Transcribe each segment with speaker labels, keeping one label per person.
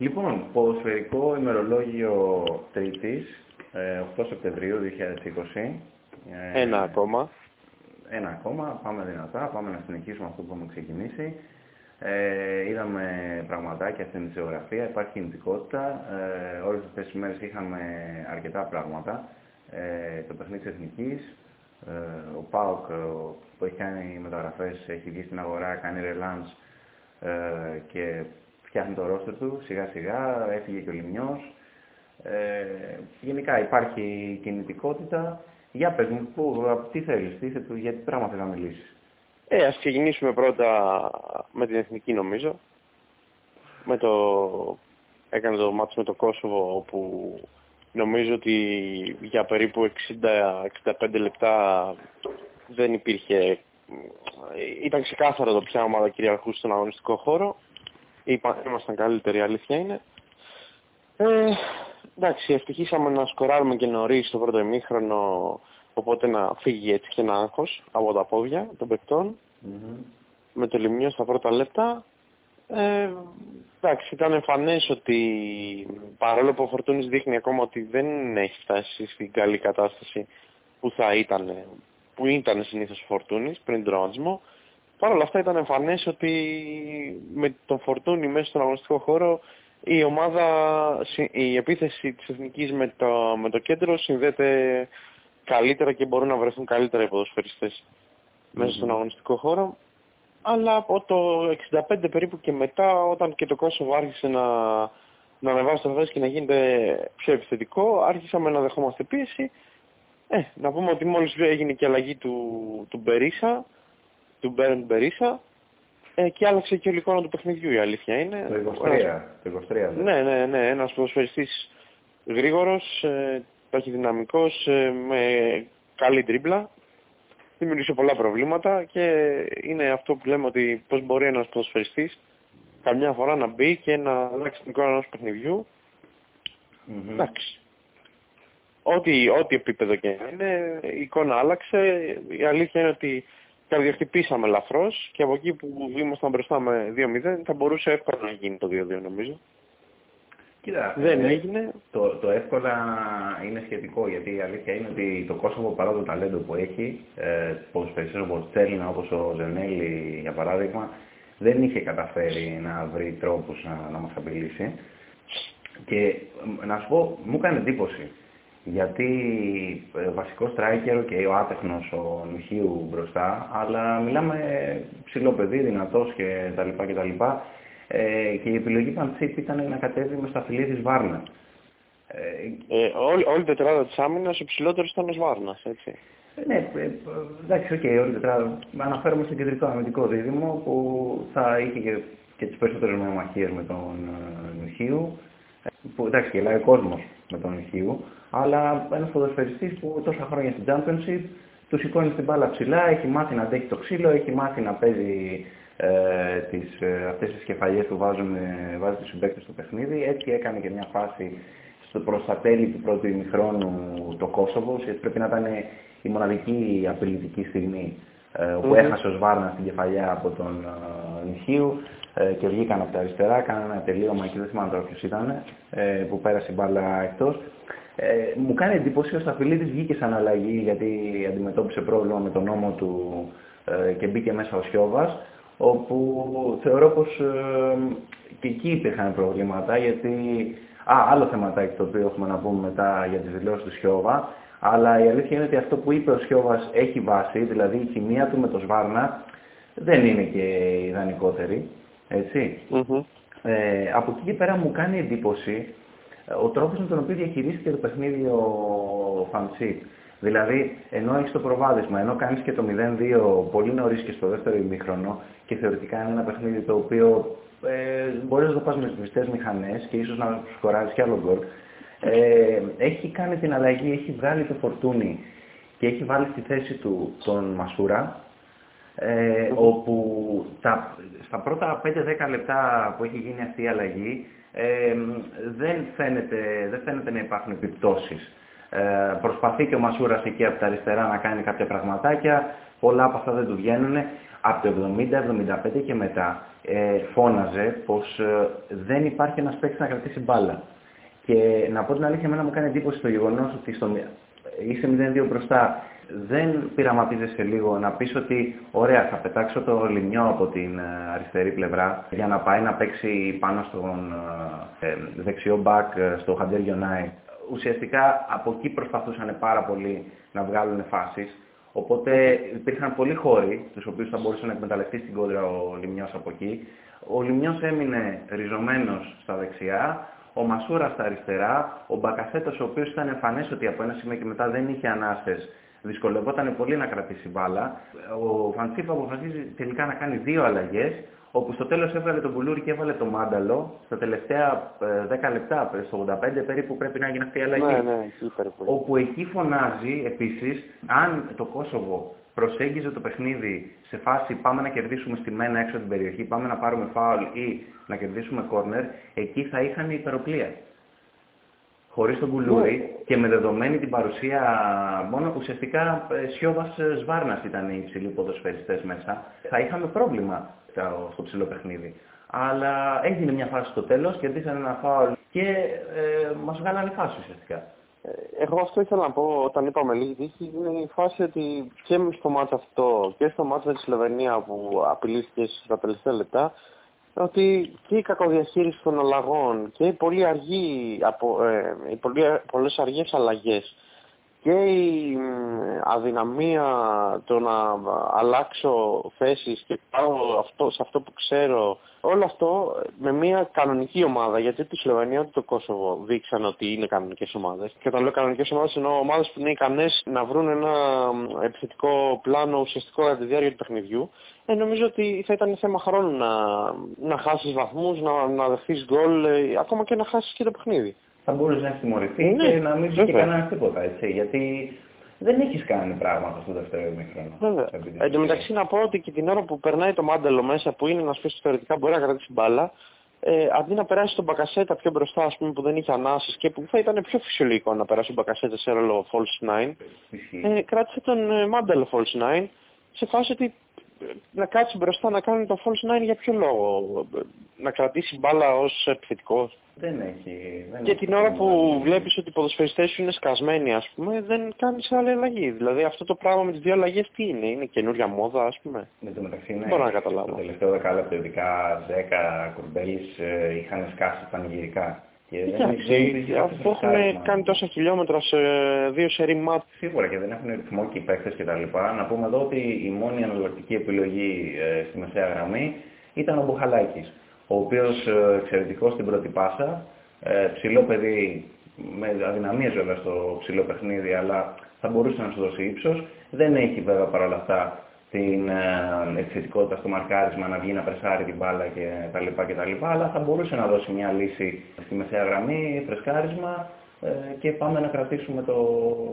Speaker 1: Λοιπόν, ποδοσφαιρικό ημερολόγιο Τρίτης, 8 Σεπτεμβρίου 2020.
Speaker 2: Ένα ακόμα.
Speaker 1: Ένα ακόμα, πάμε δυνατά, πάμε να συνεχίσουμε αυτό που έχουμε ξεκινήσει. Ε, είδαμε πραγματάκια στην ισογραφία, υπάρχει κινητικότητα. Ε, όλες αυτές τις μέρες είχαμε αρκετά πράγματα. Ε, το παιχνίδι της Εθνικής, ε, ο ΠΑΟΚ που έχει κάνει μεταγραφές, έχει βγει στην αγορά, κάνει ρελάνς ε, και φτιάχνει το ρόστερ του σιγά σιγά, έφυγε και ο Λιμιός. Ε, γενικά υπάρχει κινητικότητα. Για πες μου, πού, τι θέλεις, τι, για τι πράγμα θέλεις να μιλήσεις.
Speaker 2: Ε, ας ξεκινήσουμε πρώτα με την εθνική νομίζω. Με το... Έκανε το μάτς με το Κόσοβο όπου νομίζω ότι για περίπου 60-65 λεπτά δεν υπήρχε... Ήταν ξεκάθαρο το ποια ομάδα κυριαρχούσε στον αγωνιστικό χώρο. Ήμασταν καλύτεροι, η αλήθεια είναι. Ε, εντάξει, ευτυχήσαμε να σκοράρουμε και νωρίς στο πρώτο ημίχρονο Οπότε να φύγει έτσι και ένα άγχος από τα πόδια των παικτών. Με το λιμνίο στα πρώτα λεπτά. Ε, εντάξει, ήταν εμφανές ότι παρόλο που ο Φορτούνης δείχνει ακόμα ότι δεν έχει φτάσει στην καλή κατάσταση που θα ήταν, που ήταν συνήθως ο Φορτούνης πριν τον τραυματισμό, Παρ' όλα αυτά ήταν εμφανές ότι με τον Φορτούνη μέσα στον αγωνιστικό χώρο η ομάδα, η επίθεση της Εθνικής με το, με το κέντρο συνδέεται καλύτερα και μπορούν να βρεθούν καλύτερα οι ποδοσφαιριστές μέσα στον αγωνιστικό χώρο. Αλλά από το 65 περίπου και μετά, όταν και το Κόσοβο άρχισε να, να ανεβάσει το και να γίνεται πιο επιθετικό, άρχισαμε να δεχόμαστε πίεση. Ε, να πούμε ότι μόλις έγινε και αλλαγή του, του Μπερίσα, του Μπέρεν Μπερίσα, ε, και άλλαξε και ο εικόνα του παιχνιδιού η αλήθεια είναι.
Speaker 1: Το 23, το 23
Speaker 2: ναι, ναι, ναι, ένας ποδοσφαιριστής γρήγορος, ε, ταχυδυναμικός, ε, με καλή τρίμπλα. Δημιουργήσε πολλά προβλήματα και είναι αυτό που λέμε ότι πώς μπορεί ένας ποδοσφαιριστής καμιά φορά να μπει και να αλλάξει την εικόνα ενός παιχνιδιού. Mm-hmm. Εντάξει. Ό,τι, ό,τι επίπεδο και είναι, η εικόνα άλλαξε. Η αλήθεια είναι ότι καρδιοχτυπήσαμε ελαφρώς και από εκεί που ήμασταν μπροστά με 2-0 θα μπορούσε εύκολα να γίνει το 2-2 νομίζω.
Speaker 1: Κοίτα,
Speaker 2: δεν ε, έγινε.
Speaker 1: Το, το εύκολα είναι σχετικό γιατί η αλήθεια είναι ότι το Κόσοβο παρά το ταλέντο που έχει, ε, ποδοσφαιριστές όπως Τσέλινα, όπως ο Ζενέλη για παράδειγμα, δεν είχε καταφέρει να βρει τρόπους να, να μας απειλήσει. Και να σου πω, μου έκανε εντύπωση γιατί ε, βασικός στράικερ και ο άτεχνος ο Νιχίου μπροστά, αλλά μιλάμε ψηλό παιδί, δυνατός και τα λοιπά και τα λοιπά. Ε, και η επιλογή Παντσίπ ήταν να κατέβει με στα φιλία της Βάρνας.
Speaker 2: Ε, ε, όλη, όλη η τετράδα της άμυνας ο ψηλότερος ήταν ο Βάρνας, έτσι.
Speaker 1: Ε, ναι, ε, εντάξει, οκ, okay, όλη η τετράδα. Αναφέρομαι στο κεντρικό αμυντικό δίδυμο που θα είχε και, και τις περισσότερες μονομαχίες με τον ε, Νιχίου. Που, εντάξει, γελάει ο κόσμος με τον Νιχίου, αλλά ένας ποδοσφαιριστής που τόσα χρόνια στην Championship του σηκώνει την μπάλα ψηλά, έχει μάθει να αντέχει το ξύλο, έχει μάθει να παίζει ε, τις, ε, αυτές τις κεφαλιές που βάζουν, ε, βάζουν τους συμπαίκτες στο παιχνίδι. Έτσι έκανε και μια φάση στο, προς τα τέλη του πρώτου ημιχρόνου το Κόσοβο, γιατί πρέπει να ήταν η μοναδική απειλητική στιγμή ε, όπου έχασε ο Σβάρνα στην κεφαλιά από τον ε, Νιχίου ε, και βγήκαν από τα αριστερά, κάνανε ένα τελείωμα και δεν θυμάμαι τώρα ποιος ήταν, ε, που πέρασε η μπάλα εκτός. Ε, μου κάνει εντύπωση ο Σταφυλίδης βγήκε σαν αλλαγή γιατί αντιμετώπισε πρόβλημα με τον νόμο του ε, και μπήκε μέσα ο Σιώβας όπου θεωρώ πως ε, και εκεί υπήρχαν προβλήματα, γιατί... Α, άλλο θεματάκι το οποίο έχουμε να πούμε μετά για τις δηλώσεις του Σιώβα, αλλά η αλήθεια είναι ότι αυτό που είπε ο Σιώβας έχει βάση, δηλαδή η χημεία του με το Σβάρνα δεν είναι και ιδανικότερη, έτσι. Ε, από εκεί και πέρα μου κάνει εντύπωση ε, ο τρόπος με τον οποίο διαχειρίστηκε το παιχνίδι ο Φαντσί. Δηλαδή, ενώ έχεις το προβάδισμα, ενώ κάνεις και το 0-2 πολύ νωρίς και στο δεύτερο ημίχρονο και θεωρητικά είναι ένα παιχνίδι το οποίο ε, μπορείς να το πας με σβηστέ μηχανές και ίσως να σκοράρεις κι άλλο γκολ. Ε, έχει κάνει την αλλαγή, έχει βγάλει το φορτούνι και έχει βάλει στη θέση του τον Μασούρα, ε, όπου τα, στα πρώτα 5-10 λεπτά που έχει γίνει αυτή η αλλαγή ε, δεν, φαίνεται, δεν φαίνεται να υπάρχουν επιπτώσεις. Ε, προσπαθεί και ο Μασούρας εκεί από τα αριστερά να κάνει κάποια πραγματάκια, πολλά από αυτά δεν του βγαίνουν, Από το 70-75 και μετά ε, φώναζε πως ε, δεν υπάρχει ένας παίκτης να κρατήσει μπάλα. Και να πω την αλήθεια, εμένα μου κάνει εντύπωση το γεγονός ότι στο, είσαι 0-2 μπροστά, δεν πειραματίζεσαι λίγο να πεις ότι ωραία θα πετάξω το λιμιό από την ε, αριστερή πλευρά για να πάει να παίξει πάνω στον ε, δεξιό μπακ στο Χαντέρ Γιονάη. Ουσιαστικά από εκεί προσπαθούσαν πάρα πολύ να βγάλουν φάσεις Οπότε υπήρχαν πολλοί χώροι, τους οποίους θα μπορούσε να εκμεταλλευτεί στην κόντρα ο Λιμιός από εκεί. Ο Λιμιός έμεινε ριζωμένος στα δεξιά, ο Μασούρα στα αριστερά, ο Μπακασέτος ο οποίος ήταν εμφανές ότι από ένα σημείο και μετά δεν είχε ανάσες, δυσκολευόταν πολύ να κρατήσει μπάλα. Ο Φαντσίφ αποφασίζει τελικά να κάνει δύο αλλαγές, όπου στο τέλος έβγαλε τον Πουλούρη και έβαλε το Μάνταλο, στα τελευταία 10 ε, λεπτά, στο 85 περίπου πρέπει να γίνει αυτή η αλλαγή.
Speaker 2: Ναι, ναι,
Speaker 1: όπου εκεί φωνάζει επίσης, αν το Κόσοβο προσέγγιζε το παιχνίδι σε φάση πάμε να κερδίσουμε στη μένα έξω από την περιοχή, πάμε να πάρουμε φάουλ ή να κερδίσουμε κόρνερ, εκεί θα είχαν υπεροπλία. Χωρίς τον Κουλούρη ναι. και με δεδομένη την παρουσία μόνο ουσιαστικά ε, Σιώβας ε, Σβάρνας ήταν οι υψηλοί ποδοσφαιριστές μέσα, θα είχαμε πρόβλημα στο ψηλό παιχνίδι. Αλλά έγινε μια φάση στο τέλος, κερδίσανε ένα φάουλ και ε, μας βγάλανε φάση ουσιαστικά.
Speaker 2: Ε, εγώ αυτό ήθελα να πω όταν είπαμε λίγη τύχη, είναι η φάση ότι και στο μάτσο αυτό και στο μάτσο με τη Σλοβενία που απειλήθηκε στα τελευταία λεπτά, ότι και η κακοδιαχείριση των αλλαγών και οι πολύ αργοί, από, ε, οι πολύ, πολλές αργές αλλαγές και η αδυναμία το να αλλάξω θέσεις και πάω αυτό, σε αυτό που ξέρω, όλο αυτό με μια κανονική ομάδα, γιατί τη Σλοβενία και το Κόσοβο δείξαν ότι είναι κανονικές ομάδες. Και όταν λέω κανονικές ομάδες εννοώ ομάδες που είναι ικανές να βρουν ένα επιθετικό πλάνο ουσιαστικό κατά τη διάρκεια του παιχνιδιού. Ε, νομίζω ότι θα ήταν θέμα χρόνου να, να χάσεις βαθμούς, να, να δεχθείς γκολ, ε, ακόμα και να χάσεις και το παιχνίδι
Speaker 1: θα μπορούσε να έχει τιμωρηθεί ναι, και να μην πει κανένας τίποτα. Έτσι, γιατί δεν έχεις κάνει πράγματα στο δεύτερο ημίχρονο.
Speaker 2: Βέβαια. Εν τω μεταξύ να πω ότι και την ώρα που περνάει το μάντελο μέσα που είναι ένας που θεωρητικά μπορεί να κρατήσει μπάλα, ε, αντί να περάσει τον Μπακασέτα πιο μπροστά, ας πούμε, που δεν είχε ανάσεις και που θα ήταν πιο φυσιολογικό να περάσει τον Μπακασέτα σε ρόλο false 9, ε, κράτησε τον ε, Μάντελο false 9 σε φάση ότι ε, να κάτσει μπροστά να κάνει το false 9 για ποιο λόγο, να κρατήσει μπάλα ως επιθετικός;
Speaker 1: Δεν έχει. Δεν
Speaker 2: και την ώρα που βλέπεις ότι οι ποδοσφαιριστές σου είναι σκασμένοι, ας πούμε, δεν κάνεις άλλη αλλαγή. Δηλαδή αυτό το πράγμα με τις δύο αλλαγές τι είναι, είναι καινούργια μόδα, ας πούμε;
Speaker 1: Με το μεταξύ, ναι.
Speaker 2: Μπορώ να καταλάβω.
Speaker 1: Το τελευταίο δεκάλεπτο, ειδικά 10 κουρμπέλης ε, είχαν σκάσει πανηγυρικά.
Speaker 2: Και δεν αφού έχουν κάνει τόσα χιλιόμετρα σε δύο σερή μάτς.
Speaker 1: Σίγουρα και δεν έχουν ρυθμό και οι παίκτες κτλ. Να πούμε εδώ ότι η μόνη αναλλακτική επιλογή ε, στη μεσαία γραμμή ήταν ο Μπουχαλάκης ο οποίος ε, εξαιρετικός στην πρώτη πάσα, ε, ψηλό παιδί, με αδυναμίες βέβαια στο ψηλό παιχνίδι, αλλά θα μπορούσε να σου δώσει ύψος. Δεν έχει βέβαια παρόλα αυτά την ε, επιθετικότητα στο μαρκάρισμα να βγει να πρεσάρει την μπάλα και τα λοιπά και τα λοιπά, αλλά θα μπορούσε να δώσει μια λύση στη μεσαία γραμμή, φρεσκάρισμα και πάμε να κρατήσουμε το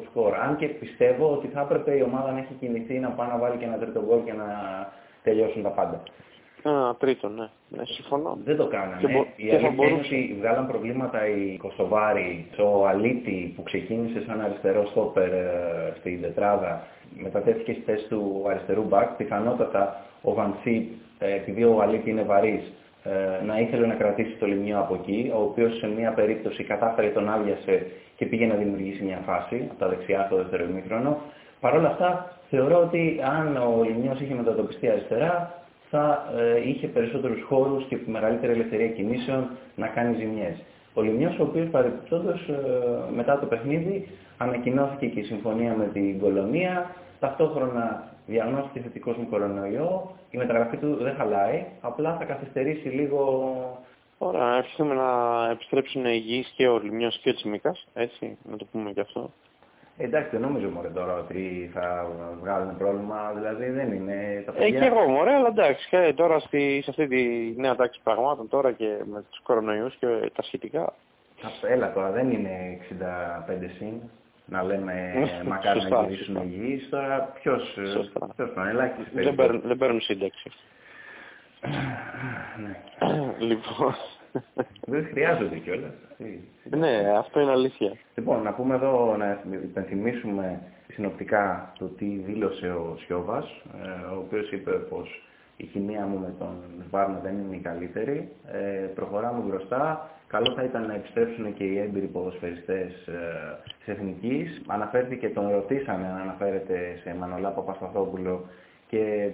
Speaker 1: σκορ. Αν και πιστεύω ότι θα έπρεπε η ομάδα να έχει κινηθεί να πάει να βάλει και ένα τρίτο γκολ και να τελειώσουν τα πάντα.
Speaker 2: Α, τρίτο, ναι. ναι. Συμφωνώ.
Speaker 1: Δεν το κάνανε. Και, η αλήθεια μπορούσε... είναι ότι βγάλαν προβλήματα οι Κωστοβάροι, ο Αλίτη που ξεκίνησε σαν αριστερό στόπερ ε, στην τετράδα, μετατέθηκε στη θέση του αριστερού μπακ. Πιθανότατα ο Βανσίπ, ε, επειδή ο Αλίτη είναι βαρύς, ε, να ήθελε να κρατήσει το λιμιό από εκεί, ο οποίος σε μια περίπτωση κατάφερε τον άδειασε και πήγε να δημιουργήσει μια φάση από τα δεξιά στο δεύτερο ημίχρονο. Παρ' όλα αυτά, θεωρώ ότι αν ο Λιμιός είχε μετατοπιστεί αριστερά, θα ε, είχε περισσότερους χώρους και μεγαλύτερη ελευθερία κινήσεων να κάνει ζημιές. Ο Λιμιός, ο οποίος παρεμπιπτόντως ε, μετά το παιχνίδι ανακοινώθηκε και η συμφωνία με την Κολονία, ταυτόχρονα διαγνώστηκε θετικός με κορονοϊό, η μεταγραφή του δεν χαλάει, απλά θα καθυστερήσει λίγο...
Speaker 2: Ωραία, ευχαριστούμε να επιστρέψουν υγιείς και ο Λιμιός και ο Τσιμίκας, έτσι, να το πούμε και αυτό.
Speaker 1: Εντάξει, δεν νομίζω μωρέ τώρα ότι θα βγάλουν πρόβλημα, δηλαδή δεν είναι τα παιδιά...
Speaker 2: Ε, και εγώ μωρέ, αλλά εντάξει, και τώρα στη, σε αυτή τη νέα τάξη πραγμάτων τώρα και με τους κορονοϊούς και τα σχετικά.
Speaker 1: Έλα τώρα, δεν είναι 65 συν, να λέμε μακάρι να γυρίσουν υγιείς, τώρα ποιος, ποιος τον ελάχιστος
Speaker 2: δεν, παίρνουν, δεν παίρνουν σύνταξη.
Speaker 1: ναι.
Speaker 2: λοιπόν,
Speaker 1: Δεν χρειάζονται κιόλας.
Speaker 2: Ναι, αυτό είναι αλήθεια.
Speaker 1: Λοιπόν, να πούμε εδώ, να υπενθυμίσουμε συνοπτικά το τι δήλωσε ο Σιώβας, ε, ο οποίος είπε πως η χημεία μου με τον Βάρνα δεν είναι η καλύτερη. Ε, προχωράμε μπροστά. Καλό θα ήταν να επιστρέψουν και οι έμπειροι ποδοσφαιριστές ε, της Εθνικής. Αναφέρθηκε, τον ρωτήσανε αν αναφέρεται σε Μανολά Παπασταθόπουλο και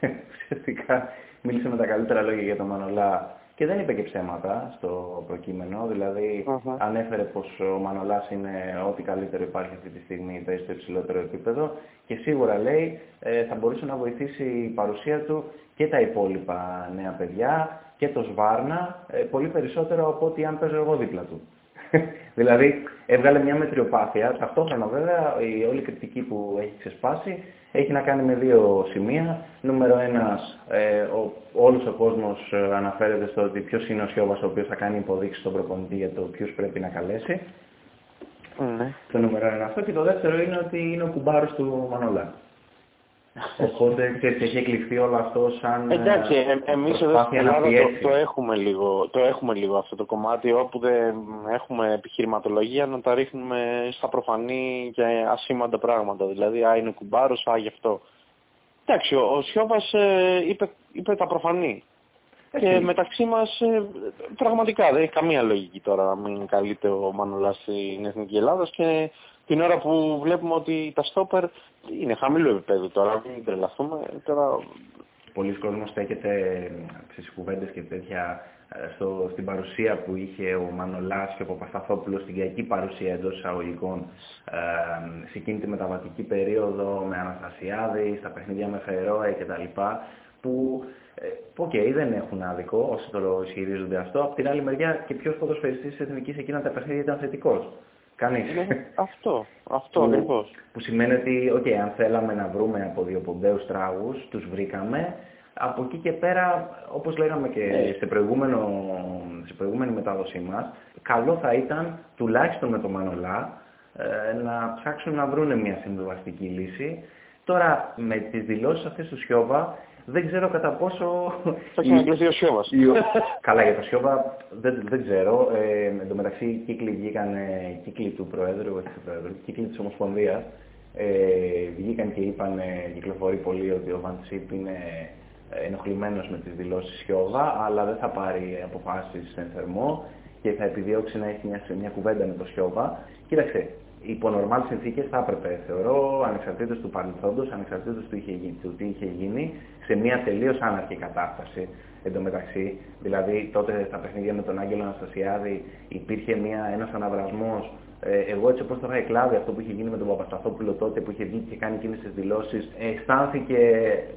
Speaker 1: ε, ουσιαστικά μίλησε με τα καλύτερα λόγια για τον Μανολά και δεν είπε και ψέματα στο προκείμενο, δηλαδή ανέφερε πως ο Μανολάς είναι ό,τι καλύτερο υπάρχει αυτή τη στιγμή, παίζει στο υψηλότερο επίπεδο και σίγουρα λέει ε, θα μπορούσε να βοηθήσει η παρουσία του και τα υπόλοιπα νέα παιδιά και το Σβάρνα ε, πολύ περισσότερο από ότι αν παίζω εγώ δίπλα του. δηλαδή έβγαλε μια μετριοπάθεια, ταυτόχρονα βέβαια η όλη κριτική που έχει ξεσπάσει έχει να κάνει με δύο σημεία. Νούμερο ένας, ε, ο, όλος ο κόσμος ε, αναφέρεται στο ότι ποιος είναι ο Σιώβας ο οποίος θα κάνει υποδείξεις στον προπονητή για το ποιους πρέπει να καλέσει.
Speaker 2: Ναι.
Speaker 1: Το νούμερο ένα αυτό. Και το δεύτερο είναι ότι είναι ο κουμπάρος του Μανολά. Οπότε ξέρεις, έχει εκλειφθεί όλο αυτό σαν...
Speaker 2: Εντάξει, ε, εμείς εδώ στην Ελλάδα το, το, έχουμε λίγο, το έχουμε λίγο αυτό το κομμάτι όπου δεν έχουμε επιχειρηματολογία να τα ρίχνουμε στα προφανή και ασήμαντα πράγματα. Δηλαδή, α, είναι κουμπάρος, α, γι' αυτό. Εντάξει, ο, ο Σιώβας ε, είπε, είπε τα προφανή. Και μεταξύ μας ε, πραγματικά δεν έχει καμία λογική τώρα να μην καλείται ο Μανολάς στην Εθνική Ελλάδα και την ώρα που βλέπουμε ότι τα στόπερ είναι χαμηλό επίπεδο τώρα, μην τρελαθούμε. Τώρα...
Speaker 1: Πολλοί κόσμος στέκεται στις κουβέντες και τέτοια ε, στο, στην παρουσία που είχε ο Μανολάς και ο Παπασταθόπουλος, στην κακή παρουσία εντός εισαγωγικών ε, σε εκείνη τη μεταβατική περίοδο με Αναστασιάδη, στα παιχνίδια με Φερόε κτλ. Που ε, OK, okay, δεν έχουν άδικο όσοι το ισχυρίζονται αυτό. Από την άλλη μεριά και ποιος ποδοσφαιριστής της Εθνικής εκείνα τα παιχνίδια ήταν θετικός; Κανείς.
Speaker 2: Ναι, αυτό, αυτό ακριβώς.
Speaker 1: Που σημαίνει ότι, okay, αν θέλαμε να βρούμε αποδιοπομπαίους τράγους, τους βρήκαμε. Από εκεί και πέρα, όπως λέγαμε και ναι. σε, προηγούμενο, σε προηγούμενη μετάδοσή μας, καλό θα ήταν, τουλάχιστον με το Μανολά, ε, να ψάξουν να βρουν μια συμβιβαστική λύση. Τώρα, με τις δηλώσεις αυτές του Σιώβα, δεν ξέρω κατά πόσο...
Speaker 2: Θα έχει ανακληθεί ο Σιώβας.
Speaker 1: Καλά, για το Σιώβα δεν, δεν ξέρω. Ε, εν τω μεταξύ, οι κύκλοι βγήκαν, κύκλοι του Προέδρου, όχι του Προέδρου, κύκλοι της Ομοσπονδίας, ε, βγήκαν και είπαν, ε, κυκλοφορεί πολύ ότι ο Βαντσίπ είναι ενοχλημένος με τις δηλώσεις Σιώβα, αλλά δεν θα πάρει αποφάσεις εν θερμό και θα επιδιώξει να έχει μια, μια κουβέντα με το Σιώβα. Κοίταξε, υπό νορμάλ συνθήκες θα έπρεπε, θεωρώ, ανεξαρτήτως του παρελθόντος, ανεξαρτήτως του, είχε, του τι είχε γίνει, σε μια τελείως άναρχη κατάσταση εντωμεταξύ. Δηλαδή τότε στα παιχνίδια με τον Άγγελο Αναστασιάδη υπήρχε μια, ένας αναβρασμός ε, εγώ έτσι όπως το είχα εκλάβει αυτό που είχε γίνει με τον Παπασταθόπουλο τότε που είχε βγει και κάνει εκείνες τις δηλώσεις, αισθάνθηκε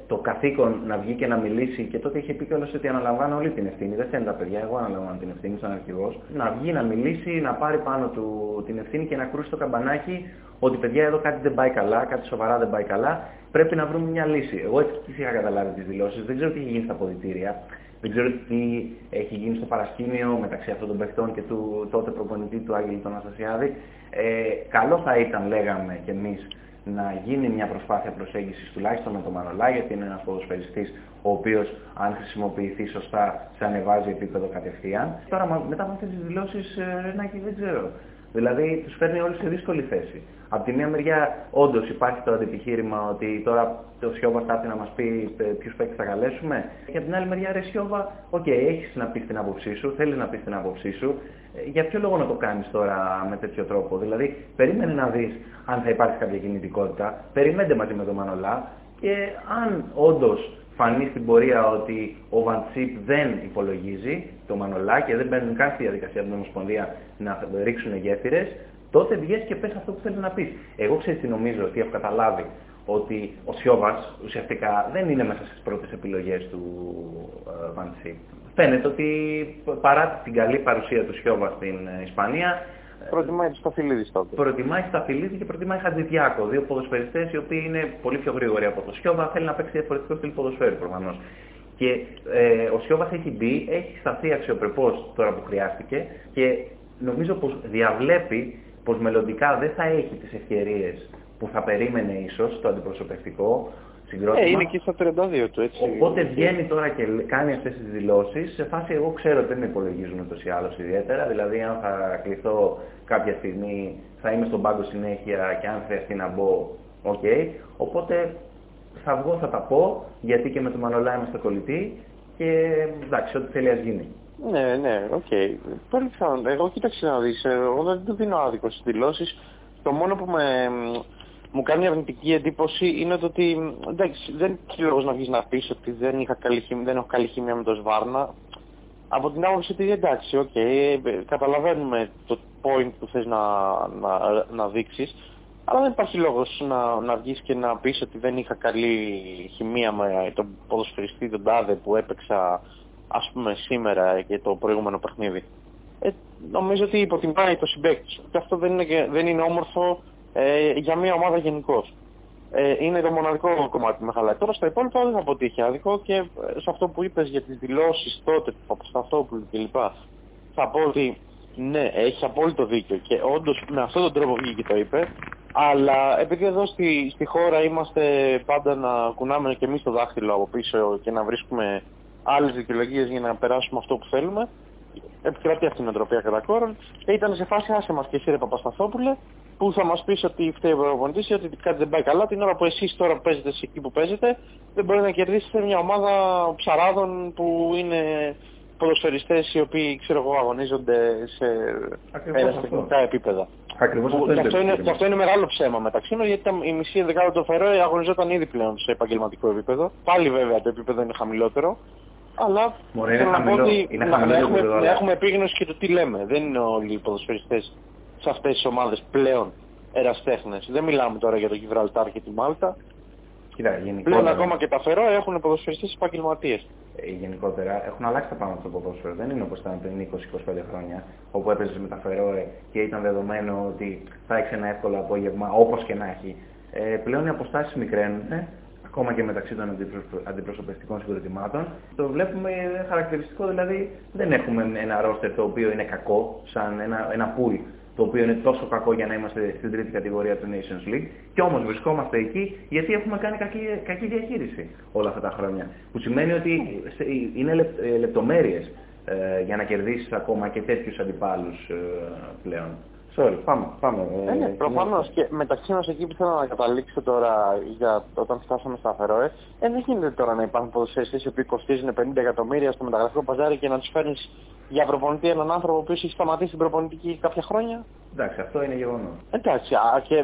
Speaker 1: το καθήκον να βγει και να μιλήσει και τότε είχε πει κιόλας ότι αναλαμβάνω όλη την ευθύνη, δεν θέλει τα παιδιά, εγώ αναλαμβάνω την ευθύνη σαν αρχηγός, να βγει να μιλήσει, να πάρει πάνω του την ευθύνη και να κρούσει το καμπανάκι ότι παιδιά εδώ κάτι δεν πάει καλά, κάτι σοβαρά δεν πάει καλά, πρέπει να βρούμε μια λύση. Εγώ έτσι είχα καταλάβει τις δηλώσεις, δεν ξέρω τι είχε γίνει στα ποδητήρια. Δεν ξέρω τι έχει γίνει στο παρασκήνιο μεταξύ αυτών των παιχτών και του τότε προπονητή του Άγγελου τον Αναστασιάδη. Ε, καλό θα ήταν, λέγαμε κι εμείς, να γίνει μια προσπάθεια προσέγγισης τουλάχιστον με τον Μανολά, γιατί είναι ένας ποδοσφαιριστής ο οποίος αν χρησιμοποιηθεί σωστά σε ανεβάζει επίπεδο κατευθείαν. Τώρα μετά από αυτές τις δηλώσεις, ε, δεν ξέρω. Δηλαδή τους φέρνει όλους σε δύσκολη θέση. Από τη μία μεριά, όντως υπάρχει το αντεπιχείρημα ότι τώρα ο Σιόβας θα έρθει να μας πει ε, ποιους παίκτες θα καλέσουμε. Και από την άλλη μεριά, ρε Σιόβα, OK, okay, έχεις να πεις την άποψή σου, θέλεις να πεις την άποψή σου. Ε, για ποιο λόγο να το κάνεις τώρα με τέτοιο τρόπο; Δηλαδή, περίμενε να δεις αν θα υπάρχει κάποια κινητικότητα, περιμένετε μαζί με τον Μανολά και αν όντως φανεί στην πορεία ότι ο Βαντσίπ δεν υπολογίζει το Μανολά και δεν μπαίνουν καν στη διαδικασία από την Ομοσπονδία να ρίξουν γέφυρες, τότε βγες και πες αυτό που θέλεις να πεις. Εγώ ξέρεις τι νομίζω, ότι έχω καταλάβει ότι ο Σιώβας ουσιαστικά δεν είναι μέσα στις πρώτες επιλογές του ε, Βανσί. Φαίνεται ότι παρά την καλή παρουσία του Σιώβα στην ε, Ισπανία,
Speaker 2: Προτιμάει του Σταφυλίδη τότε.
Speaker 1: Προτιμάει Σταφυλίδη και προτιμάει Χατζηδιάκο. Δύο ποδοσφαιριστές οι οποίοι είναι πολύ πιο γρήγοροι από το Σιώβα. Θέλει να παίξει διαφορετικό στυλ ποδοσφαίρου προφανώς. Και ε, ο Σιώβας έχει μπει, έχει σταθεί αξιοπρεπώς τώρα που χρειάστηκε και νομίζω πως διαβλέπει πως μελλοντικά δεν θα έχει τις ευκαιρίες που θα περίμενε ίσως το αντιπροσωπευτικό συγκρότημα.
Speaker 2: Ε, είναι και στα 32 του, έτσι.
Speaker 1: Οπότε βγαίνει τώρα και κάνει αυτές τις δηλώσεις σε φάση εγώ ξέρω ότι δεν υπολογίζουν ούτως ή άλλως ιδιαίτερα, δηλαδή αν θα κληθώ κάποια στιγμή θα είμαι στον πάγκο συνέχεια και αν χρειαστεί να μπω, OK. Okay. Οπότε θα βγω, θα τα πω, γιατί και με το Μανολά είμαστε κολλητοί και εντάξει, ό,τι θέλει ας γίνει.
Speaker 2: Ναι, ναι, OK. Okay. Πολύ πιθανόν. Εγώ κοίταξε να δεις, εγώ δεν του δίνω άδικο στις δηλώσεις. Το μόνο που με, μου κάνει αρνητική εντύπωση είναι το ότι εντάξει, δεν έχει λόγος να βγεις να πεις ότι δεν, είχα καλή χημεία, δεν έχω καλή χημεία με το Σβάρνα. Από την άποψη ότι εντάξει, OK, okay, καταλαβαίνουμε το point που θες να, να, να δείξεις. Αλλά δεν υπάρχει λόγος να, να βγεις και να πεις ότι δεν είχα καλή χημεία με τον ποδοσφαιριστή τον Τάδε που έπαιξα ας πούμε σήμερα και το προηγούμενο παιχνίδι. Ε, νομίζω ότι υποτιμάει το συμπαίκτη και αυτό δεν είναι, δεν είναι όμορφο ε, για μια ομάδα γενικώς. Ε, είναι το μοναδικό κομμάτι που με χαλάει. Τώρα στο υπόλοιπο δεν θα πω ότι έχει άδικο και ε, σε αυτό που είπες για τις δηλώσεις τότε του Παπασταθόπουλου κλπ. Θα πω ότι ναι, έχει απόλυτο δίκιο και όντως με αυτόν τον τρόπο βγήκε το είπε αλλά επειδή εδώ στη, στη χώρα είμαστε πάντα να κουνάμε και εμείς το δάχτυλο από πίσω και να βρίσκουμε άλλες δικαιολογίες για να περάσουμε αυτό που θέλουμε, επικρατεί αυτή η νοοτροπία κατά κόρον και ήταν σε φάση άσε μας και εσύ ρε Παπασταθόπουλε που θα μας πεις ότι φταίει ο προπονητής ή ότι κάτι δεν πάει καλά την ώρα που εσείς τώρα παίζετε σε εκεί που παίζετε δεν μπορεί να κερδίσετε μια ομάδα ψαράδων που είναι ποδοσφαιριστές οι οποίοι ξέρω εγώ αγωνίζονται σε τεχνικά επίπεδα.
Speaker 1: Ακριβώς
Speaker 2: που,
Speaker 1: αυτό,
Speaker 2: και, αυτό είναι,
Speaker 1: είναι,
Speaker 2: και αυτό είναι μεγάλο ψέμα μεταξύ μας γιατί η μισή ενδεκάδα του Φερόε αγωνιζόταν ήδη πλέον σε επαγγελματικό επίπεδο. Πάλι βέβαια το επίπεδο είναι χαμηλότερο. Αλλά
Speaker 1: Μωρέ, είναι χαμηλό,
Speaker 2: ότι
Speaker 1: είναι
Speaker 2: να,
Speaker 1: χαμηλό
Speaker 2: να, έχουμε,
Speaker 1: επίπεδο,
Speaker 2: να
Speaker 1: αλλά-
Speaker 2: έχουμε επίγνωση και το τι λέμε. Δεν είναι όλοι οι ποδοσφαιριστές σε αυτές τις ομάδες πλέον εραστέχνες. Δεν μιλάμε τώρα για το Γιβραλτάρ και τη Μάλτα.
Speaker 1: Κοίτα,
Speaker 2: Πλέον
Speaker 1: γενικότερα,
Speaker 2: ακόμα και τα Φερόε έχουν ποδοσφαιριστές επαγγελματίες.
Speaker 1: ε, γενικότερα έχουν αλλάξει τα πράγματα στο ποδόσφαιρο. Δεν είναι όπως ήταν πριν 20-25 χρόνια, όπου έπαιζες με τα Φερόε και ήταν δεδομένο ότι θα έχεις ένα εύκολο απόγευμα, όπως και να έχει. Ε, πλέον οι αποστάσεις μικραίνουν, ακόμα και μεταξύ των αντιπροσωπ- αντιπροσωπευτικών συγκροτημάτων. Το βλέπουμε χαρακτηριστικό, δηλαδή δεν έχουμε ένα ρόστερ το οποίο είναι κακό, σαν ένα, ένα pool το οποίο είναι τόσο κακό για να είμαστε στην τρίτη κατηγορία του Nations League και όμως βρισκόμαστε εκεί γιατί έχουμε κάνει κακή, κακή διαχείριση όλα αυτά τα χρόνια. Που σημαίνει ότι σε- είναι λεπ, ε, λεπτομέρειες ε, για να κερδίσεις ακόμα και τέτοιους αντιπάλους ε, πλέον. Sorry, πάμε, πάμε.
Speaker 2: Ε, ναι, προφανώς και μεταξύ μας εκεί που θέλω να καταλήξω τώρα για όταν φτάσαμε στα Φερόε, ε, δεν γίνεται τώρα να υπάρχουν ποδοσφαιριστές οι οποίοι κοστίζουν 50 εκατομμύρια στο μεταγραφικό παζάρι και να τους φέρνεις για προπονητή έναν άνθρωπο ο οποίος έχει σταματήσει την προπονητική κάποια χρόνια;
Speaker 1: Εντάξει, αυτό είναι γεγονός.
Speaker 2: Εντάξει, α, και ε,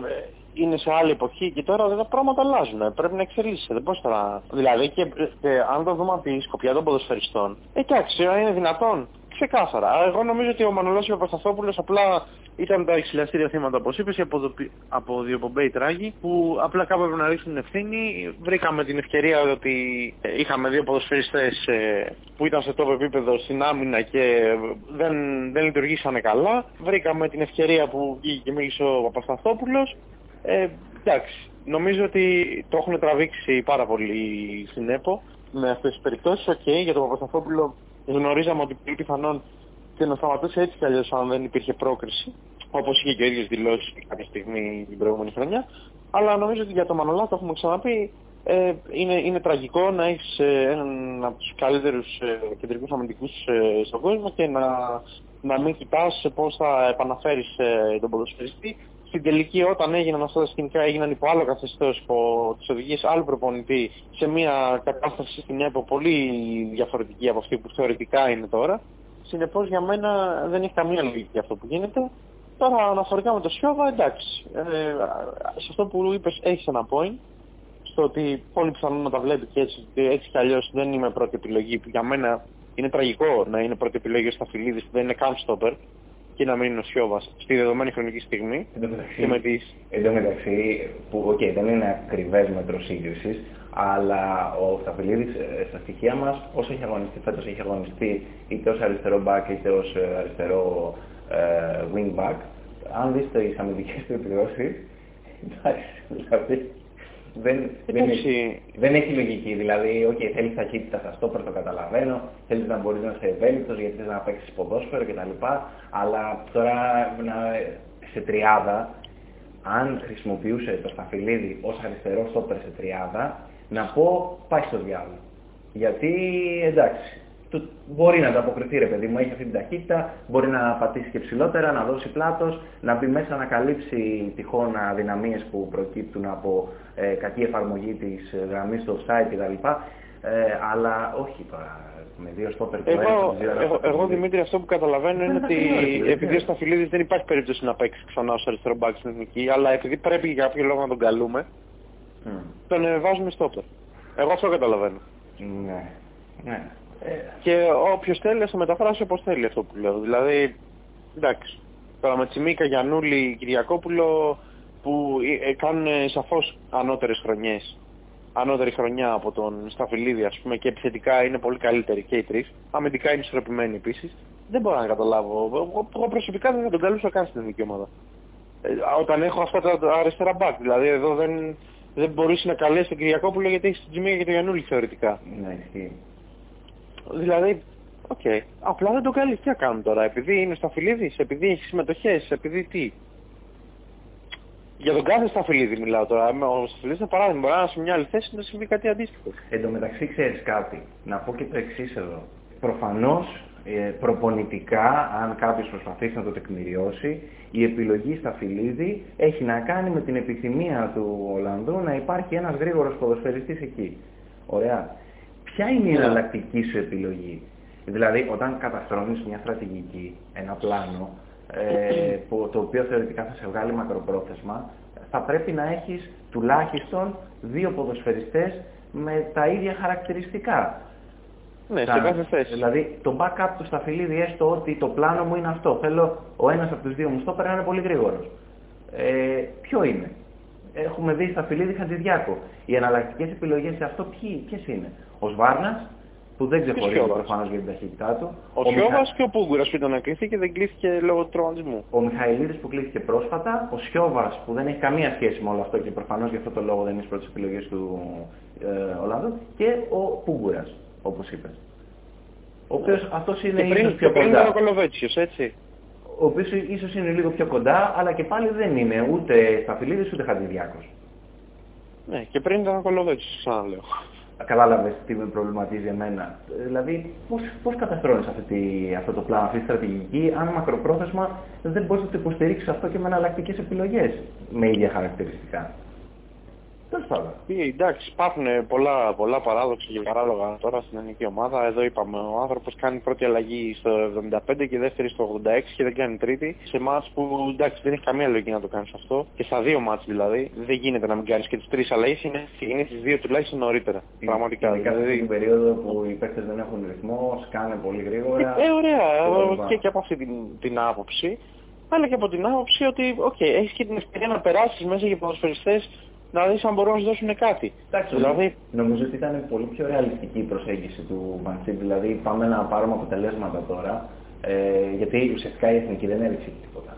Speaker 2: είναι σε άλλη εποχή και τώρα τα πράγματα αλλάζουν. ε, Πρέπει να εξελίσσεται. Δεν πώς τώρα. Δηλαδή, και, και αν το δούμε από τη σκοπιά των ποδοσφαιριστών, εντάξει, ε, είναι δυνατόν. Ξεκάθαρα. Α, Εγώ νομίζω ότι ο Μανολός και ο Πασταθόπουλος απλά ήταν τα εξηλαστήρια θύματα, όπως είπες, και από, δοπι- από δύο πομπέι τράγοι, που απλά κάπου έπρεπε να ρίξουν ευθύνη. Βρήκαμε την ευκαιρία ότι ε, είχαμε δύο ποδοσφαιριστές ε, που ήταν σε τόπο επίπεδο στην άμυνα και δεν, δεν λειτουργήσανε καλά. Βρήκαμε την ευκαιρία που βγήκε και μίλησε ο Παπασταθόπουλος. Ε, εντάξει, νομίζω ότι το έχουν τραβήξει πάρα πολύ στην ΕΠΟ με αυτές τις περιπτώσεις. Οκ, για τον Παπασταθόπουλο γνωρίζαμε ότι πολύ πιθανόν και να σταματούσε έτσι κι αλλιώς αν δεν υπήρχε πρόκριση, όπως είχε και ο ίδιος δηλώσεις κάποια στιγμή την προηγούμενη χρονιά. Αλλά νομίζω ότι για τον Μανολά το έχουμε ξαναπεί, ε, είναι, είναι τραγικό να έχεις ε, έναν από τους καλύτερους ε, κεντρικούς αμυντικούς ε, στον κόσμο και να, να μην κοιτάς πώς θα επαναφέρεις ε, τον ποδοσφαιριστή. Στην τελική όταν έγιναν αυτά τα σκηνικά έγιναν υπό άλλο καθεστώς, υπό τις οδηγίες άλλου προπονητή σε μια κατάσταση στην ΕΠΟ πολύ διαφορετική από αυτή που θεωρητικά είναι τώρα. Συνεπώς για μένα δεν έχει καμία λογική αυτό που γίνεται. Τώρα αναφορικά με το Σιώβα, εντάξει. Ε, σε αυτό που είπες έχεις ένα point. Στο ότι πολύ πιθανόν να τα βλέπει και έτσι, και έτσι κι αλλιώς δεν είμαι πρώτη επιλογή. Που για μένα είναι τραγικό να είναι πρώτη επιλογή ο Σταφυλίδης που δεν είναι καν στόπερ και να μην είναι ο Σιώβας στη δεδομένη χρονική στιγμή.
Speaker 1: Εν τω μεταξύ,
Speaker 2: Και με τις...
Speaker 1: εν τω μεταξύ, που οκ, δεν είναι ακριβές μέτρος σύγκρισης, αλλά ο Σταφυλίδης ε, στα στοιχεία μας, όσο έχει αγωνιστεί φέτος, έχει αγωνιστεί είτε ως αριστερό back είτε ως ε, αριστερό ε, wing back. Αν δεις τις αμυντικές του επιδόσεις, εντάξει, δηλαδή δεν, δεν,
Speaker 2: Εντάξει.
Speaker 1: έχει, δεν έχει λογική. Δηλαδή, ok, θέλεις ταχύτητα στα στόπερ, το καταλαβαίνω. Θέλεις να μπορείς να είσαι ευέλικτος γιατί θες να παίξεις ποδόσφαιρο κτλ. Αλλά τώρα να, σε τριάδα, αν χρησιμοποιούσε το Σταφυλίδη ως αριστερό στόπερ σε τριάδα, να πω πάει στο διάλογο. Γιατί εντάξει, του, μπορεί να ανταποκριθεί ρε παιδί μου, έχει αυτή την ταχύτητα, μπορεί να πατήσει και ψηλότερα, να δώσει πλάτος, να μπει μέσα να καλύψει τυχόν αδυναμίες που προκύπτουν από ε, κακή εφαρμογή της γραμμής στο site κτλ. Ε, αλλά όχι τώρα με δύο στόπερ
Speaker 2: εγώ, εγώ, εγώ, εγώ Δημήτρη αυτό που καταλαβαίνω είναι ότι επειδή ο Σταφυλίδης δεν υπάρχει περίπτωση να παίξει ξανά ως αριστερό μπακ στην εθνική, αλλά επειδή πρέπει για κάποιο λόγο να τον καλούμε, mm. τον βάζουμε στόπερ. Εγώ αυτό καταλαβαίνω.
Speaker 1: Ναι. ναι.
Speaker 2: Ε, και όποιος θέλει θα μεταφράσει όπως θέλει αυτό που λέω. Δηλαδή, εντάξει, τώρα με Τσιμίκα, Γιαννούλη, Κυριακόπουλο που ε, ε, κάνουν σαφώς ανώτερες χρονιές ανώτερη χρονιά από τον Σταφυλίδη ας πούμε και επιθετικά είναι πολύ καλύτεροι και οι τρεις, αμυντικά είναι ισορροπημένοι επίσης, δεν μπορώ να καταλάβω. Εγώ προσωπικά δεν θα τον καλούσα καν στην εθνική ομάδα. Ε, όταν έχω αυτά τα αριστερά μπακ, δηλαδή εδώ δεν, δεν μπορείς να καλέσει τον Κυριακόπουλο γιατί έχεις τον Τσιμίκα και τον Γιαννούλη θεωρητικά.
Speaker 1: Ναι, ισχύει.
Speaker 2: Δηλαδή, OK. Okay. Απλά δεν το καλεί. Τι να κάνουμε τώρα, επειδή είναι Σταφυλίδης, επειδή έχεις συμμετοχές, επειδή τι. Για τον κάθε Σταφυλίδη μιλάω τώρα. Ο Σταφυλίδης είναι παράδειγμα. Μπορεί να σε μια άλλη θέση να συμβεί κάτι αντίστοιχο.
Speaker 1: Εν τω μεταξύ ξέρεις κάτι. Να πω και το εξής εδώ. Προφανώς ε, προπονητικά, αν κάποιος προσπαθήσει να το τεκμηριώσει, η επιλογή στα Φιλίδη έχει να κάνει με την επιθυμία του Ολλανδού να υπάρχει ένας γρήγορος ποδοσφαιριστής εκεί. Ωραία. Ποια είναι η ναι. εναλλακτική σου επιλογή; Δηλαδή, όταν καταστρώνεις μια στρατηγική, ένα πλάνο, ε, που, το οποίο θεωρητικά θα σε βγάλει μακροπρόθεσμα, θα πρέπει να έχεις τουλάχιστον δύο ποδοσφαιριστές με τα ίδια χαρακτηριστικά.
Speaker 2: Ναι, σε κάθε θέση.
Speaker 1: Δηλαδή το backup του Σταφυλίδη έστω ότι το πλάνο μου είναι αυτό. Θέλω ο ένας από τους δύο μου στόπερ να είναι πολύ γρήγορος. Ε, ποιο είναι; Έχουμε δει Σταφυλίδη Χατζηδιάκο. Οι εναλλακτικές επιλογές σε αυτό ποιες είναι; Ο Σβάρνας που δεν ξεχωρίζει προφανώς για την ταχύτητά του.
Speaker 2: Ο, ο Σιώβα Μιχα... και ο Πούγκουρας που ήταν να κληθεί και δεν κλείθηκε λόγω του τραυματισμού.
Speaker 1: Ο Μιχαηλίδης που κλείθηκε πρόσφατα, ο Σιώβας που δεν έχει καμία σχέση με όλο αυτό και προφανώς γι' αυτό το λόγο δεν είναι στις πρώτες επιλογές του ε, Ολλάνδου και ο Πούγκουρας, όπως είπες. Ο οποίος αυτός είναι
Speaker 2: και πριν,
Speaker 1: πιο
Speaker 2: πριν κοντά. ο Κολοβέτσιος, έτσι.
Speaker 1: Ο οποίος ίσως είναι λίγο πιο κοντά, αλλά και πάλι δεν είναι ούτε Σταφυλίδης ούτε Χατζηδιάκος.
Speaker 2: Ναι, και πριν ήταν ο Κολοβέτσιος, σαν λέω
Speaker 1: κατάλαβες τι με προβληματίζει εμένα. Δηλαδή, πώς, πώς καταστρώνεις αυτή αυτό το πλάνο, αυτή τη στρατηγική, αν μακροπρόθεσμα δεν μπορείς να το υποστηρίξεις αυτό και με εναλλακτικές επιλογές με ίδια χαρακτηριστικά. Τέλος πάντων.
Speaker 2: Εντάξει, υπάρχουν πολλά, πολλά παράδοξα και παράλογα τώρα στην ελληνική ομάδα. Εδώ είπαμε, ο άνθρωπος κάνει πρώτη αλλαγή στο 75 και δεύτερη στο 86 και δεν κάνει τρίτη. Σε μάτς που εντάξει δεν έχει καμία λογική να το κάνεις αυτό. Και στα δύο μάτς δηλαδή δεν γίνεται να μην κάνεις και τις τρεις αλλαγές. Είναι, είναι τι δύο τουλάχιστον νωρίτερα.
Speaker 1: Η, Πραγματικά. Ειδικά δηλαδή... στην περίοδο που οι παίκτες δεν έχουν ρυθμό, σκάνε πολύ γρήγορα.
Speaker 2: Ε, ε ωραία. Και, και από αυτή την, την άποψη. Αλλά και από την άποψη ότι, OK, okay, έχεις και την ευκαιρία να περάσεις μέσα για ποδοσφαιριστές να δεις αν μπορούν να σου δώσουν κάτι.
Speaker 1: Εντάξει, δηλαδή... νομίζω ότι ήταν πολύ πιο ρεαλιστική η προσέγγιση του Φαν'τ Σχιπ. Δηλαδή πάμε να πάρουμε αποτελέσματα τώρα, ε, γιατί ουσιαστικά η Εθνική δεν έδειξε τίποτα.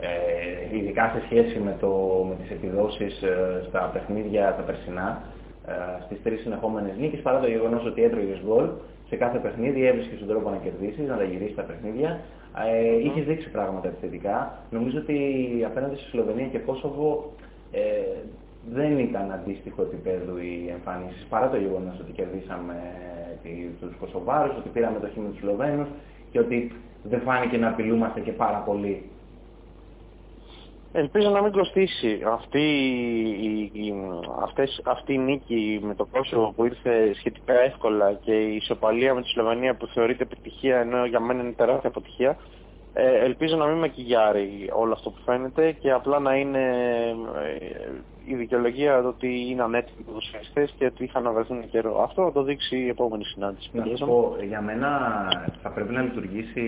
Speaker 1: Ε, ειδικά σε σχέση με, το, με τις επιδόσεις ε, στα παιχνίδια τα περσινά, ε, στις τρεις συνεχόμενες νίκες, παρά το γεγονός ότι έτρωγες γκολ, σε κάθε παιχνίδι έβρισκες τον τρόπο να κερδίσεις, να τα γυρίσεις τα παιχνίδια. Ε, mm. Είχες δείξει πράγματα επιθετικά. Νομίζω ότι απέναντι στη Σλοβενία και Κόσοβο ε, δεν ήταν αντίστοιχο επίπεδο οι εμφανίσεις, παρά το γεγονός ότι κερδίσαμε τους Κωσοβάρους, ότι πήραμε το χείμενο τους Σλοβαίνους και ότι δεν φάνηκε να απειλούμαστε και πάρα πολύ.
Speaker 2: Ελπίζω να μην κοστίσει αυτή η, η, αυτές, αυτή η νίκη με το Κόσοβο που ήρθε σχετικά εύκολα και η ισοπαλία με τη Σλοβενία που θεωρείται επιτυχία ενώ για μένα είναι τεράστια αποτυχία ε, ελπίζω να μην με κυγιάρει όλο αυτό που φαίνεται και απλά να είναι ε, η δικαιολογία ότι είναι ανέτοιμοι οι ποδοσφαιριστές και ότι είχαν να βρεθούν καιρό. Αυτό θα το δείξει η επόμενη συνάντηση.
Speaker 1: Να πω, για μένα θα πρέπει να λειτουργήσει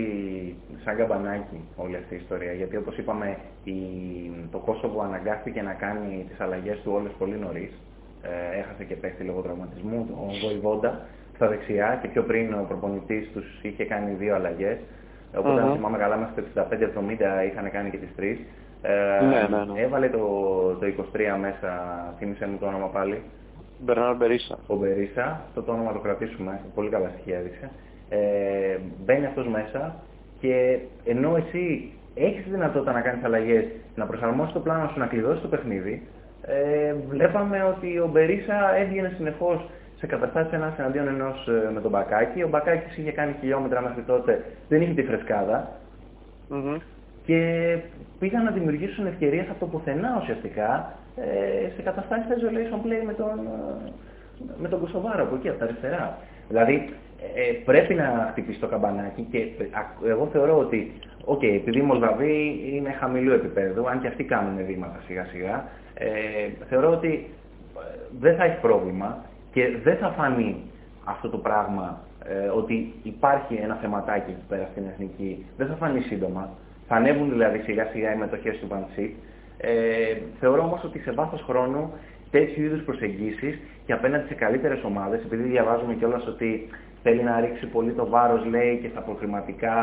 Speaker 1: σαν καμπανάκι όλη αυτή η ιστορία. Γιατί όπως είπαμε η, το Κόσοβο αναγκάστηκε να κάνει τις αλλαγές του όλες πολύ νωρίς. Ε, έχασε και παίχτη λόγω τραυματισμού, ο Βοηβόντα στα δεξιά και πιο πριν ο προπονητής τους είχε κάνει δύο αλλαγές. Οπότε, αν θυμάμαι καλά, μέχρι το 65-70 είχαν κάνει και τις τρεις.
Speaker 2: Ε, ναι, ναι, ναι.
Speaker 1: Έβαλε το, το 23 μέσα, θύμισε μου το όνομα πάλι.
Speaker 2: Μπερνάρ Μπερίσα.
Speaker 1: Ο Μπερίσα, αυτό το όνομα το κρατήσουμε, πολύ καλά στοιχεία έδειξε. Ε, μπαίνει αυτός μέσα και ενώ εσύ έχεις τη δυνατότητα να κάνεις αλλαγές, να προσαρμόσεις το πλάνο σου, να κλειδώσεις το παιχνίδι, ε, βλέπαμε ότι ο Μπερίσα έβγαινε συνεχώς σε καταστάσεις ένας εναντίον ενός ε, με τον Μπακάκη. Ο Μπακάκης είχε κάνει χιλιόμετρα μέχρι τότε, δεν είχε τη φρεσκάδα.
Speaker 2: Mm-hmm.
Speaker 1: Και πήγαν να δημιουργήσουν ευκαιρίες από το πουθενά ουσιαστικά ε, σε καταστάσεις isolation play με τον, ε, με τον Κωσοβάρο από εκεί, από τα αριστερά. Δηλαδή ε, πρέπει να χτυπήσει το καμπανάκι και εγώ θεωρώ ότι, OK, okay, επειδή οι Μολδαβοί είναι χαμηλού επίπεδου, αν και αυτοί κάνουν βήματα σιγά σιγά, ε, θεωρώ ότι δεν θα έχει πρόβλημα και δεν θα φανεί αυτό το πράγμα ε, ότι υπάρχει ένα θεματάκι εκεί πέρα στην εθνική. Δεν θα φανεί σύντομα. Θα ανέβουν δηλαδή σιγά σιγά οι μετοχές του Φαν'τ Σχιπ. Ε, θεωρώ όμως ότι σε βάθος χρόνου τέτοιου είδους προσεγγίσεις και απέναντι σε καλύτερες ομάδες, επειδή διαβάζουμε κιόλας ότι θέλει να ρίξει πολύ το βάρος, λέει, και στα προχρηματικά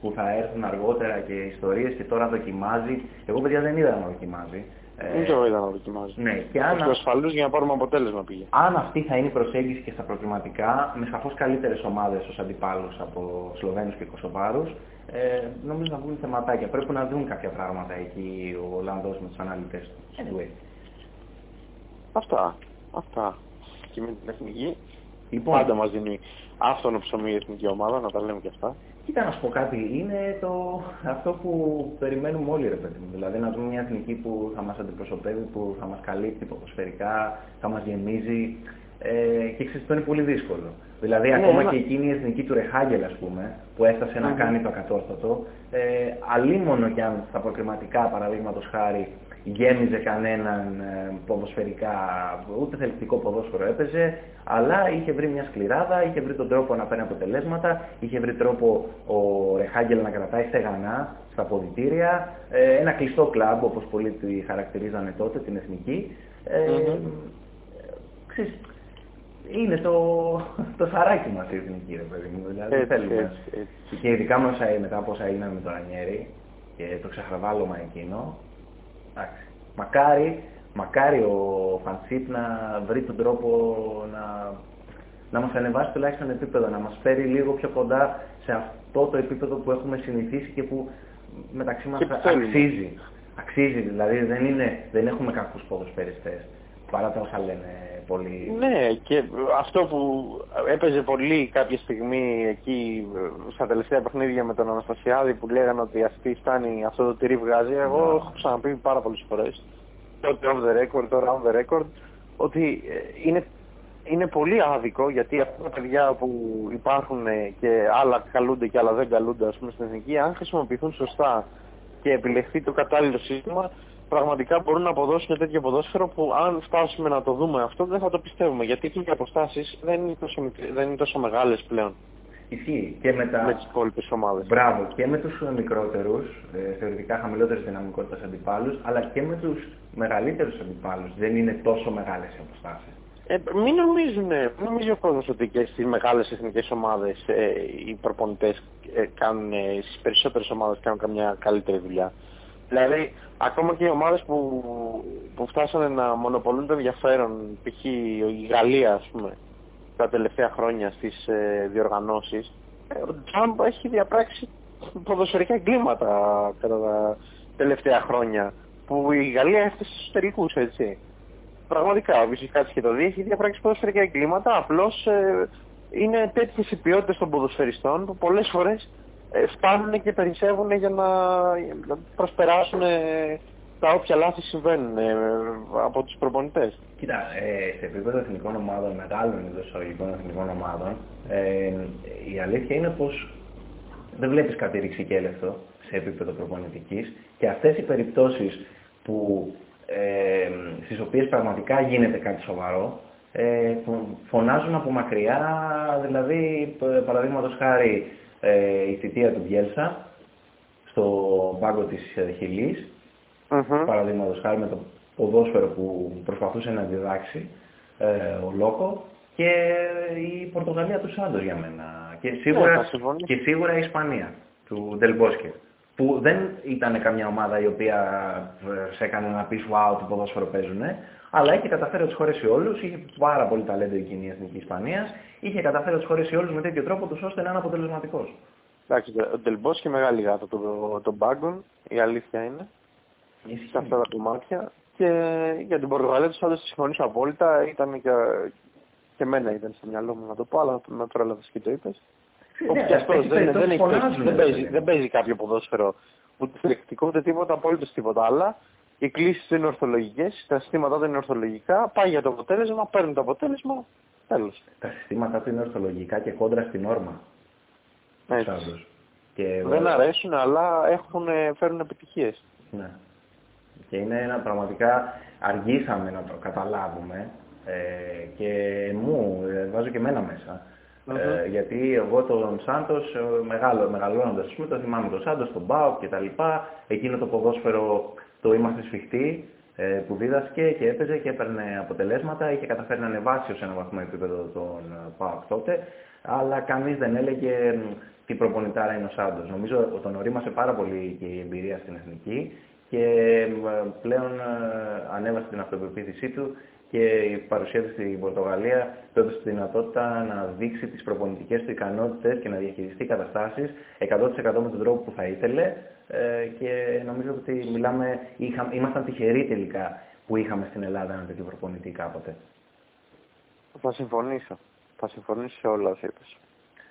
Speaker 1: που θα έρθουν αργότερα και ιστορίες και τώρα δοκιμάζει. Εγώ παιδιά δεν είδα να δοκιμάζει.
Speaker 2: Δεν το είδα να δοκιμάζει.
Speaker 1: Ναι, και αν...
Speaker 2: ασφαλούς για να πάρουμε αποτέλεσμα πήγε.
Speaker 1: Αν αυτή θα είναι η προσέγγιση και στα προκριματικά, με σαφώς καλύτερες ομάδες ως αντιπάλους από Σλοβαίνους και Κωσοβάρους, ε, νομίζω να βγουν θεματάκια. Πρέπει να δουν κάποια πράγματα εκεί ο Ολλανδός με τους αναλυτές του. Anyway.
Speaker 2: Αυτά. Αυτά. Και με την εθνική.
Speaker 1: Λοιπόν,
Speaker 2: Πάντα μας δίνει άφθονο ψωμί η εθνική ομάδα, να τα λέμε και αυτά.
Speaker 1: Κοίτα να σου πω κάτι, είναι το, αυτό που περιμένουμε όλοι ρε παιδί μου. Δηλαδή να δούμε μια εθνική που θα μας αντιπροσωπεύει, που θα μας καλύπτει ποδοσφαιρικά, θα μας γεμίζει ε, και ξέρεις αυτό είναι πολύ δύσκολο. Δηλαδή
Speaker 2: Ναι,
Speaker 1: ακόμα
Speaker 2: μα-
Speaker 1: και εκείνη η εθνική του Ρεχάγελ ας πούμε, που έφτασε να
Speaker 2: Μμμ.
Speaker 1: κάνει το ακατόρθωτο, ε, αλίμονο κι αν στα προκριματικά παραδείγματος χάρη γέμιζε κανέναν ε, ποδοσφαιρικά, ούτε θελκτικό ποδόσφαιρο έπαιζε, αλλά είχε βρει μια σκληράδα, είχε βρει τον τρόπο να παίρνει αποτελέσματα, είχε βρει τρόπο ο Ρεχάγκελ να κρατάει στεγανά στα ποδητήρια, ε, ένα κλειστό κλαμπ όπως πολλοί τη χαρακτηρίζανε τότε, την εθνική. Ε,
Speaker 2: Μμμ.
Speaker 1: ξέρεις, είναι το, το σαράκι μας η εθνική, ρε παιδί μου. Δηλαδή
Speaker 2: Έτσι,
Speaker 1: θέλουμε.
Speaker 2: έτσι, έτσι.
Speaker 1: Και ειδικά με όσα, μετά από όσα έγιναν με τον Ρανιέρη και το ξεχραβάλωμα εκείνο, εντάξει. Μακάρι, μακάρι ο Φαντσίπ να βρει τον τρόπο να, να μας ανεβάσει τουλάχιστον επίπεδο, να μας φέρει λίγο πιο κοντά σε αυτό το επίπεδο που έχουμε συνηθίσει και που μεταξύ μας
Speaker 2: Και που θέλουμε.
Speaker 1: αξίζει. Αξίζει, δηλαδή δεν, είναι, δεν έχουμε κακούς ποδοσφαιριστές, παρά τα όσα λένε πολλοί.
Speaker 2: Ναι, και αυτό που έπαιζε πολύ κάποια στιγμή εκεί ε, στα τελευταία παιχνίδια με τον Αναστασιάδη που λέγανε ότι αυτή φτάνει, αυτό το τυρί βγάζει, εγώ
Speaker 1: Ναι.
Speaker 2: έχω ξαναπεί πάρα πολλές φορές, τότε off the record, τώρα on the record, ότι ε, είναι, είναι πολύ άδικο γιατί αυτά τα παιδιά που υπάρχουν ε, και άλλα καλούνται και άλλα δεν καλούνται ας πούμε στην εθνική, αν χρησιμοποιηθούν σωστά και επιλεχθεί το κατάλληλο σύστημα, πραγματικά μπορούν να αποδώσουν τέτοιο ποδόσφαιρο που αν φτάσουμε να το δούμε αυτό δεν θα το πιστεύουμε. Γιατί και οι αποστάσεις δεν είναι τόσο, μικρ- δεν είναι τόσο μεγάλες πλέον
Speaker 1: Ισχύει και με τα...
Speaker 2: με τις υπόλοιπες ομάδες.
Speaker 1: Μπράβο, και με τους μικρότερους, ε, θεωρητικά χαμηλότερης δυναμικότητας αντιπάλους, αλλά και με τους μεγαλύτερους αντιπάλους. Δεν είναι τόσο μεγάλες οι αποστάσεις.
Speaker 2: Ε, μην νομίζουν, μην νομίζει ο κόσμος ότι και στις μεγάλες εθνικές ομάδες ε, οι προπονητές ε, κάνουν, ε, στις περισσότερες ομάδες κάνουν καμιά καλύτερη δουλειά. Δηλαδή, ακόμα και οι ομάδες που, που φτάσανε να μονοπολούν το ενδιαφέρον, π.χ. η Γαλλία, ας πούμε, τα τελευταία χρόνια στις ε, διοργανώσεις, ε, ο Τζάμπ έχει διαπράξει ποδοσφαιρικά εγκλήματα κατά τα τελευταία χρόνια, που η Γαλλία έφτασε στους τελικούς, έτσι. Πραγματικά, ο Βυσικάτης και το δει, έχει διαπράξει ποδοσφαιρικά εγκλήματα, απλώς ε, είναι τέτοιες οι ποιότητες των ποδοσφαιριστών που πολλές φορές ε, φτάνουν και περισσεύουν για να, για να προσπεράσουν ε, τα όποια λάθη συμβαίνουν ε, από τους προπονητές.
Speaker 1: Κοίτα, ε, σε επίπεδο εθνικών ομάδων, μεγάλων εντός εισαγωγικών εθνικών ομάδων, ε, η αλήθεια είναι πως δεν βλέπεις κάτι ρηξικέλευτο σε επίπεδο προπονητικής και αυτές οι περιπτώσεις που, ε, στις οποίες πραγματικά γίνεται κάτι σοβαρό, ε, φω- φωνάζουν από μακριά, δηλαδή π- παραδείγματος χάρη ε, η θητεία του Μπιέλσα στο πάγκο της ε, Χιλής,
Speaker 2: Μμμ.
Speaker 1: παραδείγματος χάρη με το ποδόσφαιρο που προσπαθούσε να διδάξει ε, ο Λόκο και η Πορτογαλία του Σάντος για μένα και
Speaker 2: Ναι,
Speaker 1: σίγουρα,
Speaker 2: θα συμφωνήσω.
Speaker 1: και σίγουρα η Ισπανία του Ντελμπόσκε που δεν ήταν καμιά ομάδα η οποία ε, σε έκανε να πεις wow τι ποδόσφαιρο παίζουνε αλλά είχε καταφέρει να τους χωρέσει όλους, είχε πάρα πολύ ταλέντο η κοινή εθνική Ισπανίας, είχε καταφέρει να τους χωρέσει όλους με τέτοιο τρόπο τους ώστε να είναι αποτελεσματικός.
Speaker 2: Εντάξει, ο Ντελμπός και μεγάλη γάτα των το, των πάγκων, η αλήθεια είναι, σε αυτά τα κομμάτια. Και για την Πορτογαλία τους Σάντο συμφωνήσω απόλυτα. Ήταν και, και εμένα ήταν στο μυαλό μου να το πω, αλλά με πρόλαβε και το είπες.
Speaker 1: Ναι,
Speaker 2: Όπου και αυτό δεν, δεν,
Speaker 1: περιπτώσεις
Speaker 2: έχει
Speaker 1: φωνάζουν,
Speaker 2: δεν,
Speaker 1: ρε,
Speaker 2: παίζει,
Speaker 1: παιδί.
Speaker 2: δεν παίζει κάποιο ποδόσφαιρο ούτε θελεκτικό ούτε τίποτα, απολύτως τίποτα άλλα. Οι κλήσεις είναι ορθολογικές, τα συστήματα δεν είναι ορθολογικά. Πάει για το αποτέλεσμα, παίρνει το αποτέλεσμα. Τέλος.
Speaker 1: Τα συστήματά του είναι ορθολογικά και κόντρα στην όρμα.
Speaker 2: Έτσι.
Speaker 1: Σάντος. Και
Speaker 2: Δεν αρέσουν, αλλά έχουν, φέρουν επιτυχίες.
Speaker 1: Ναι. Και είναι ένα πραγματικά αργήσαμε να το καταλάβουμε ε, και μου ε, βάζω και εμένα μέσα. Ε, γιατί εγώ τον Σάντος, ε, μεγάλο, μεγαλώνοντας, ας πούμε, το θυμάμαι τον Σάντος, τον Μπάουκ και τα λοιπά. Εκείνο το ποδόσφαιρο το είμαστε σφιχτοί ε, που δίδασκε και έπαιζε και έπαιρνε αποτελέσματα. Είχε καταφέρει να ανεβάσει ως ένα βαθμό επίπεδο τον ε, Πάοκ τότε. Αλλά κανείς δεν έλεγε μ, τι προπονητάρα είναι ο Σάντος. Νομίζω ότι τον ορίμασε πάρα πολύ και η εμπειρία στην εθνική και μ, πλέον ε, ανέβασε την αυτοπεποίθησή του και η παρουσία του στην Πορτογαλία του έδωσε τη δυνατότητα να δείξει τις προπονητικές του ικανότητες και να διαχειριστεί καταστάσεις 100% με τον τρόπο που θα ήθελε ε, και νομίζω ότι μιλάμε, είχα, ήμασταν τυχεροί τελικά που είχαμε στην Ελλάδα ένα τέτοιο προπονητή κάποτε.
Speaker 2: Θα συμφωνήσω. Θα συμφωνήσω σε όλα όσα είπες.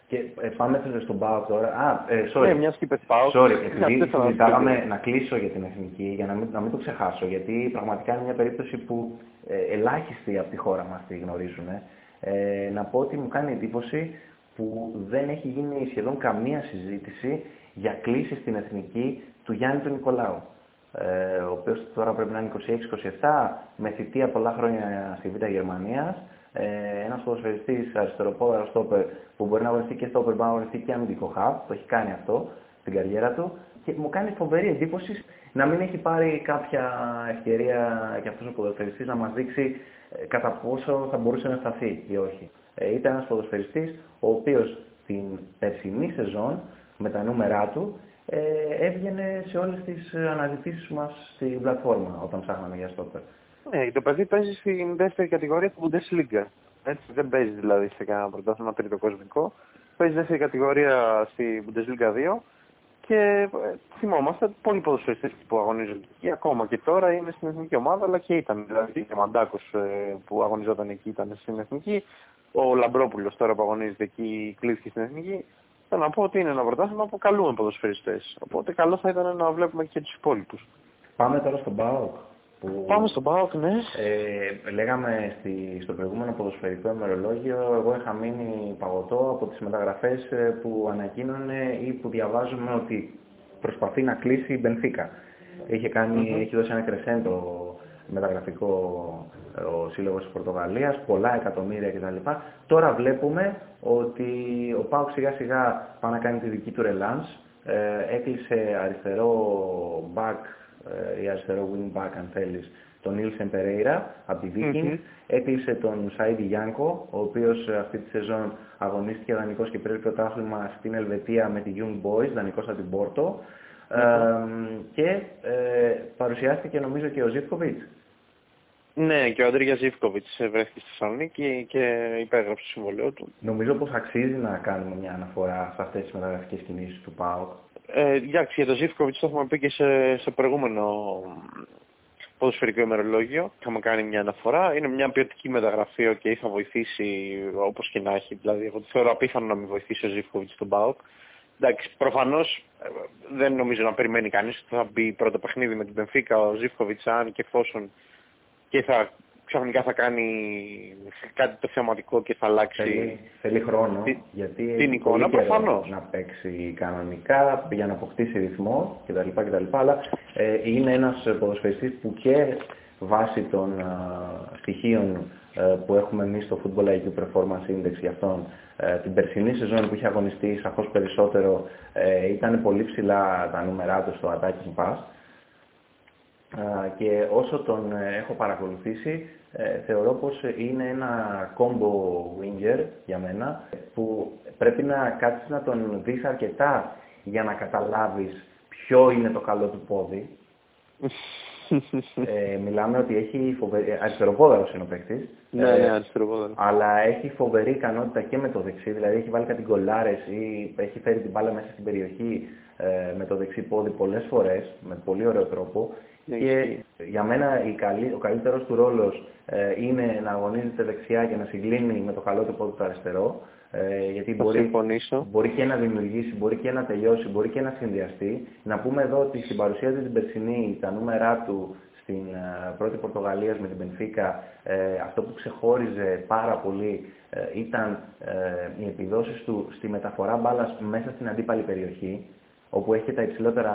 Speaker 1: Και ε, πάμε στον ΠΑΟΚ τώρα. Α, ε, sorry.
Speaker 2: Ναι, μιας και είπες ΠΑΟΚ.
Speaker 1: Sorry,
Speaker 2: Αυτό
Speaker 1: επειδή
Speaker 2: ήθελα να
Speaker 1: συζητάγαμε
Speaker 2: πω.
Speaker 1: να κλείσω για την εθνική, για να μην, να μην το ξεχάσω, γιατί πραγματικά είναι μια περίπτωση που ε, ελάχιστοι από τη χώρα μας τη γνωρίζουν. Ε, να πω ότι μου κάνει εντύπωση που δεν έχει γίνει σχεδόν καμία συζήτηση για κλήση στην εθνική του Γιάννη του Νικολάου. Ε, ο οποίος τώρα πρέπει να είναι 26-27, με θητεία πολλά χρόνια στη Β' Γερμανίας. Ε, ένας ποδοσφαιριστής αριστεροπόδαρος στόπερ που μπορεί να αγωνιστεί και στόπερ, μπορεί να αγωνιστεί και αμυντικό χαβ, το έχει κάνει αυτό στην καριέρα του και μου κάνει φοβερή εντύπωση να μην έχει πάρει κάποια ευκαιρία και αυτός ο ποδοσφαιριστής να μας δείξει ε, κατά πόσο θα μπορούσε να σταθεί ή όχι. Ε, ήταν ένας ποδοσφαιριστής ο οποίος την περσινή σεζόν με τα νούμερά του ε, έβγαινε σε όλες τις ε, αναζητήσεις μας στην πλατφόρμα όταν ψάχναμε για στόπερ.
Speaker 2: Ναι, το παιδί παίζει στην δεύτερη κατηγορία του Bundesliga. Έτσι, δεν παίζει δηλαδή σε κανένα πρωτάθλημα τρίτο κοσμικό. Παίζει δεύτερη κατηγορία στη Bundesliga 2 και ε, θυμόμαστε πολλοί ποδοσφαιριστές που αγωνίζονται εκεί. Ακόμα και τώρα είναι στην εθνική ομάδα, αλλά και ήταν. Δηλαδή και ο Μαντάκος ε, που αγωνιζόταν εκεί ήταν στην εθνική. Ο Λαμπρόπουλος τώρα που αγωνίζεται εκεί κλείθηκε στην εθνική. Θέλω να πω ότι είναι ένα πρωτάθλημα που καλούμε ποδοσφαιριστές. Οπότε καλό θα ήταν να βλέπουμε και τους υπόλοιπους.
Speaker 1: Πάμε τώρα στον ΠΑΟΚ. Που...
Speaker 2: Πάμε στον ΠΑΟΚ, ναι.
Speaker 1: Ε, λέγαμε στη, στο προηγούμενο ποδοσφαιρικό ημερολόγιο, εγώ είχα μείνει παγωτό από τις μεταγραφές ε, που ανακοίνωνε ή που διαβάζουμε ότι προσπαθεί να κλείσει η Μπενφίκα. Είχε, κάνει, έχει δώσει ένα κρεσέντο μεταγραφικό ε, ο Σύλλογος της Πορτογαλίας, πολλά εκατομμύρια κτλ. Τώρα βλέπουμε ότι ο ΠΑΟΚ σιγά σιγά πάει να κάνει τη δική του ρελάνς. Ε, έκλεισε αριστερό back ε, ή αριστερό wing back αν θέλεις, τον Νίλσεν Περέιρα από τη Vikings.
Speaker 2: Μμμ.
Speaker 1: Έκλεισε τον Σαΐντι Γιάνκο, ο οποίος ε, αυτή τη σεζόν αγωνίστηκε δανεικός και πήρε πρωτάθλημα στην Ελβετία με τη Young Boys, δανεικός από την Πόρτο. Ε, και ε, παρουσιάστηκε νομίζω και ο Ζιφκοβιτς.
Speaker 2: Ναι, και ο Αντρίγια Ζήφκοβιτς βρέθηκε στη Θεσσαλονίκη και υπέγραψε το συμβολέο του.
Speaker 1: Νομίζω πως αξίζει να κάνουμε μια αναφορά σε αυτές τις μεταγραφικές κινήσεις του ΠΑΟΚ.
Speaker 2: Ε, εντάξει, για τον Ζήφκοβιτς το έχουμε πει και σε, σε προηγούμενο ποδοσφαιρικό ημερολόγιο. Είχαμε κάνει μια αναφορά. Είναι μια ποιοτική μεταγραφή και θα βοηθήσει όπως και να έχει. Δηλαδή, εγώ το θεωρώ απίθανο να μην βοηθήσει ο Ζήφκοβιτς στον ΠΑΟΚ. Εντάξει, προφανώς ε, δεν νομίζω να περιμένει κανείς ότι θα μπει πρώτο παιχνίδι με την Πενφύκα ο Ζήφκοβιτς αν και εφόσον και θα, ξαφνικά θα κάνει κάτι το θεαματικό και θα αλλάξει
Speaker 1: Θέλει, θέλει χρόνο,
Speaker 2: Τι-
Speaker 1: γιατί
Speaker 2: την
Speaker 1: έχει
Speaker 2: εικόνα,
Speaker 1: πολύ καιρό
Speaker 2: προφανώς.
Speaker 1: να παίξει κανονικά για να αποκτήσει ρυθμό κτλ. κτλ. Αλλά ε, είναι ένας ποδοσφαιριστής που και βάσει των α, στοιχείων ε, που έχουμε εμείς στο Football IQ Performance Index για αυτόν ε, την περσινή σεζόν που είχε αγωνιστεί σαφώς περισσότερο ε, ήταν πολύ ψηλά τα νούμερά του στο attacking pass Α, και όσο τον ε, έχω παρακολουθήσει ε, θεωρώ πως είναι ένα combo winger για μένα που πρέπει να κάτσεις να τον δεις αρκετά για να καταλάβεις ποιο είναι το καλό του πόδι ε, μιλάμε ότι έχει φοβερή... αριστεροπόδαρος είναι ο παίκτης.
Speaker 2: ναι, ναι, αριστεροπόδαρο.
Speaker 1: Αλλά έχει φοβερή ικανότητα και με το δεξί, δηλαδή έχει βάλει κάτι γκολάρες ή έχει φέρει την μπάλα μέσα στην περιοχή ε, με το δεξί πόδι πολλές φορές, με πολύ ωραίο τρόπο.
Speaker 2: Ναι,
Speaker 1: και
Speaker 2: ισχύει.
Speaker 1: για μένα η καλή, ο καλύτερος του ρόλος ε, είναι να αγωνίζεται δεξιά και να συγκλίνει με το καλό του πόδι το αριστερό. Ε, γιατί
Speaker 2: Θα
Speaker 1: μπορεί,
Speaker 2: συμφωνήσω.
Speaker 1: μπορεί και να δημιουργήσει, μπορεί και να τελειώσει, μπορεί και να συνδυαστεί. Να πούμε εδώ ότι στην παρουσία του την περσινή, τα νούμερά του στην ε, πρώτη Πορτογαλίας με την Πενφύκα, ε, αυτό που ξεχώριζε πάρα πολύ ε, ήταν ε, οι επιδόσεις του στη μεταφορά μπάλας μέσα στην αντίπαλη περιοχή, όπου έχει τα υψηλότερα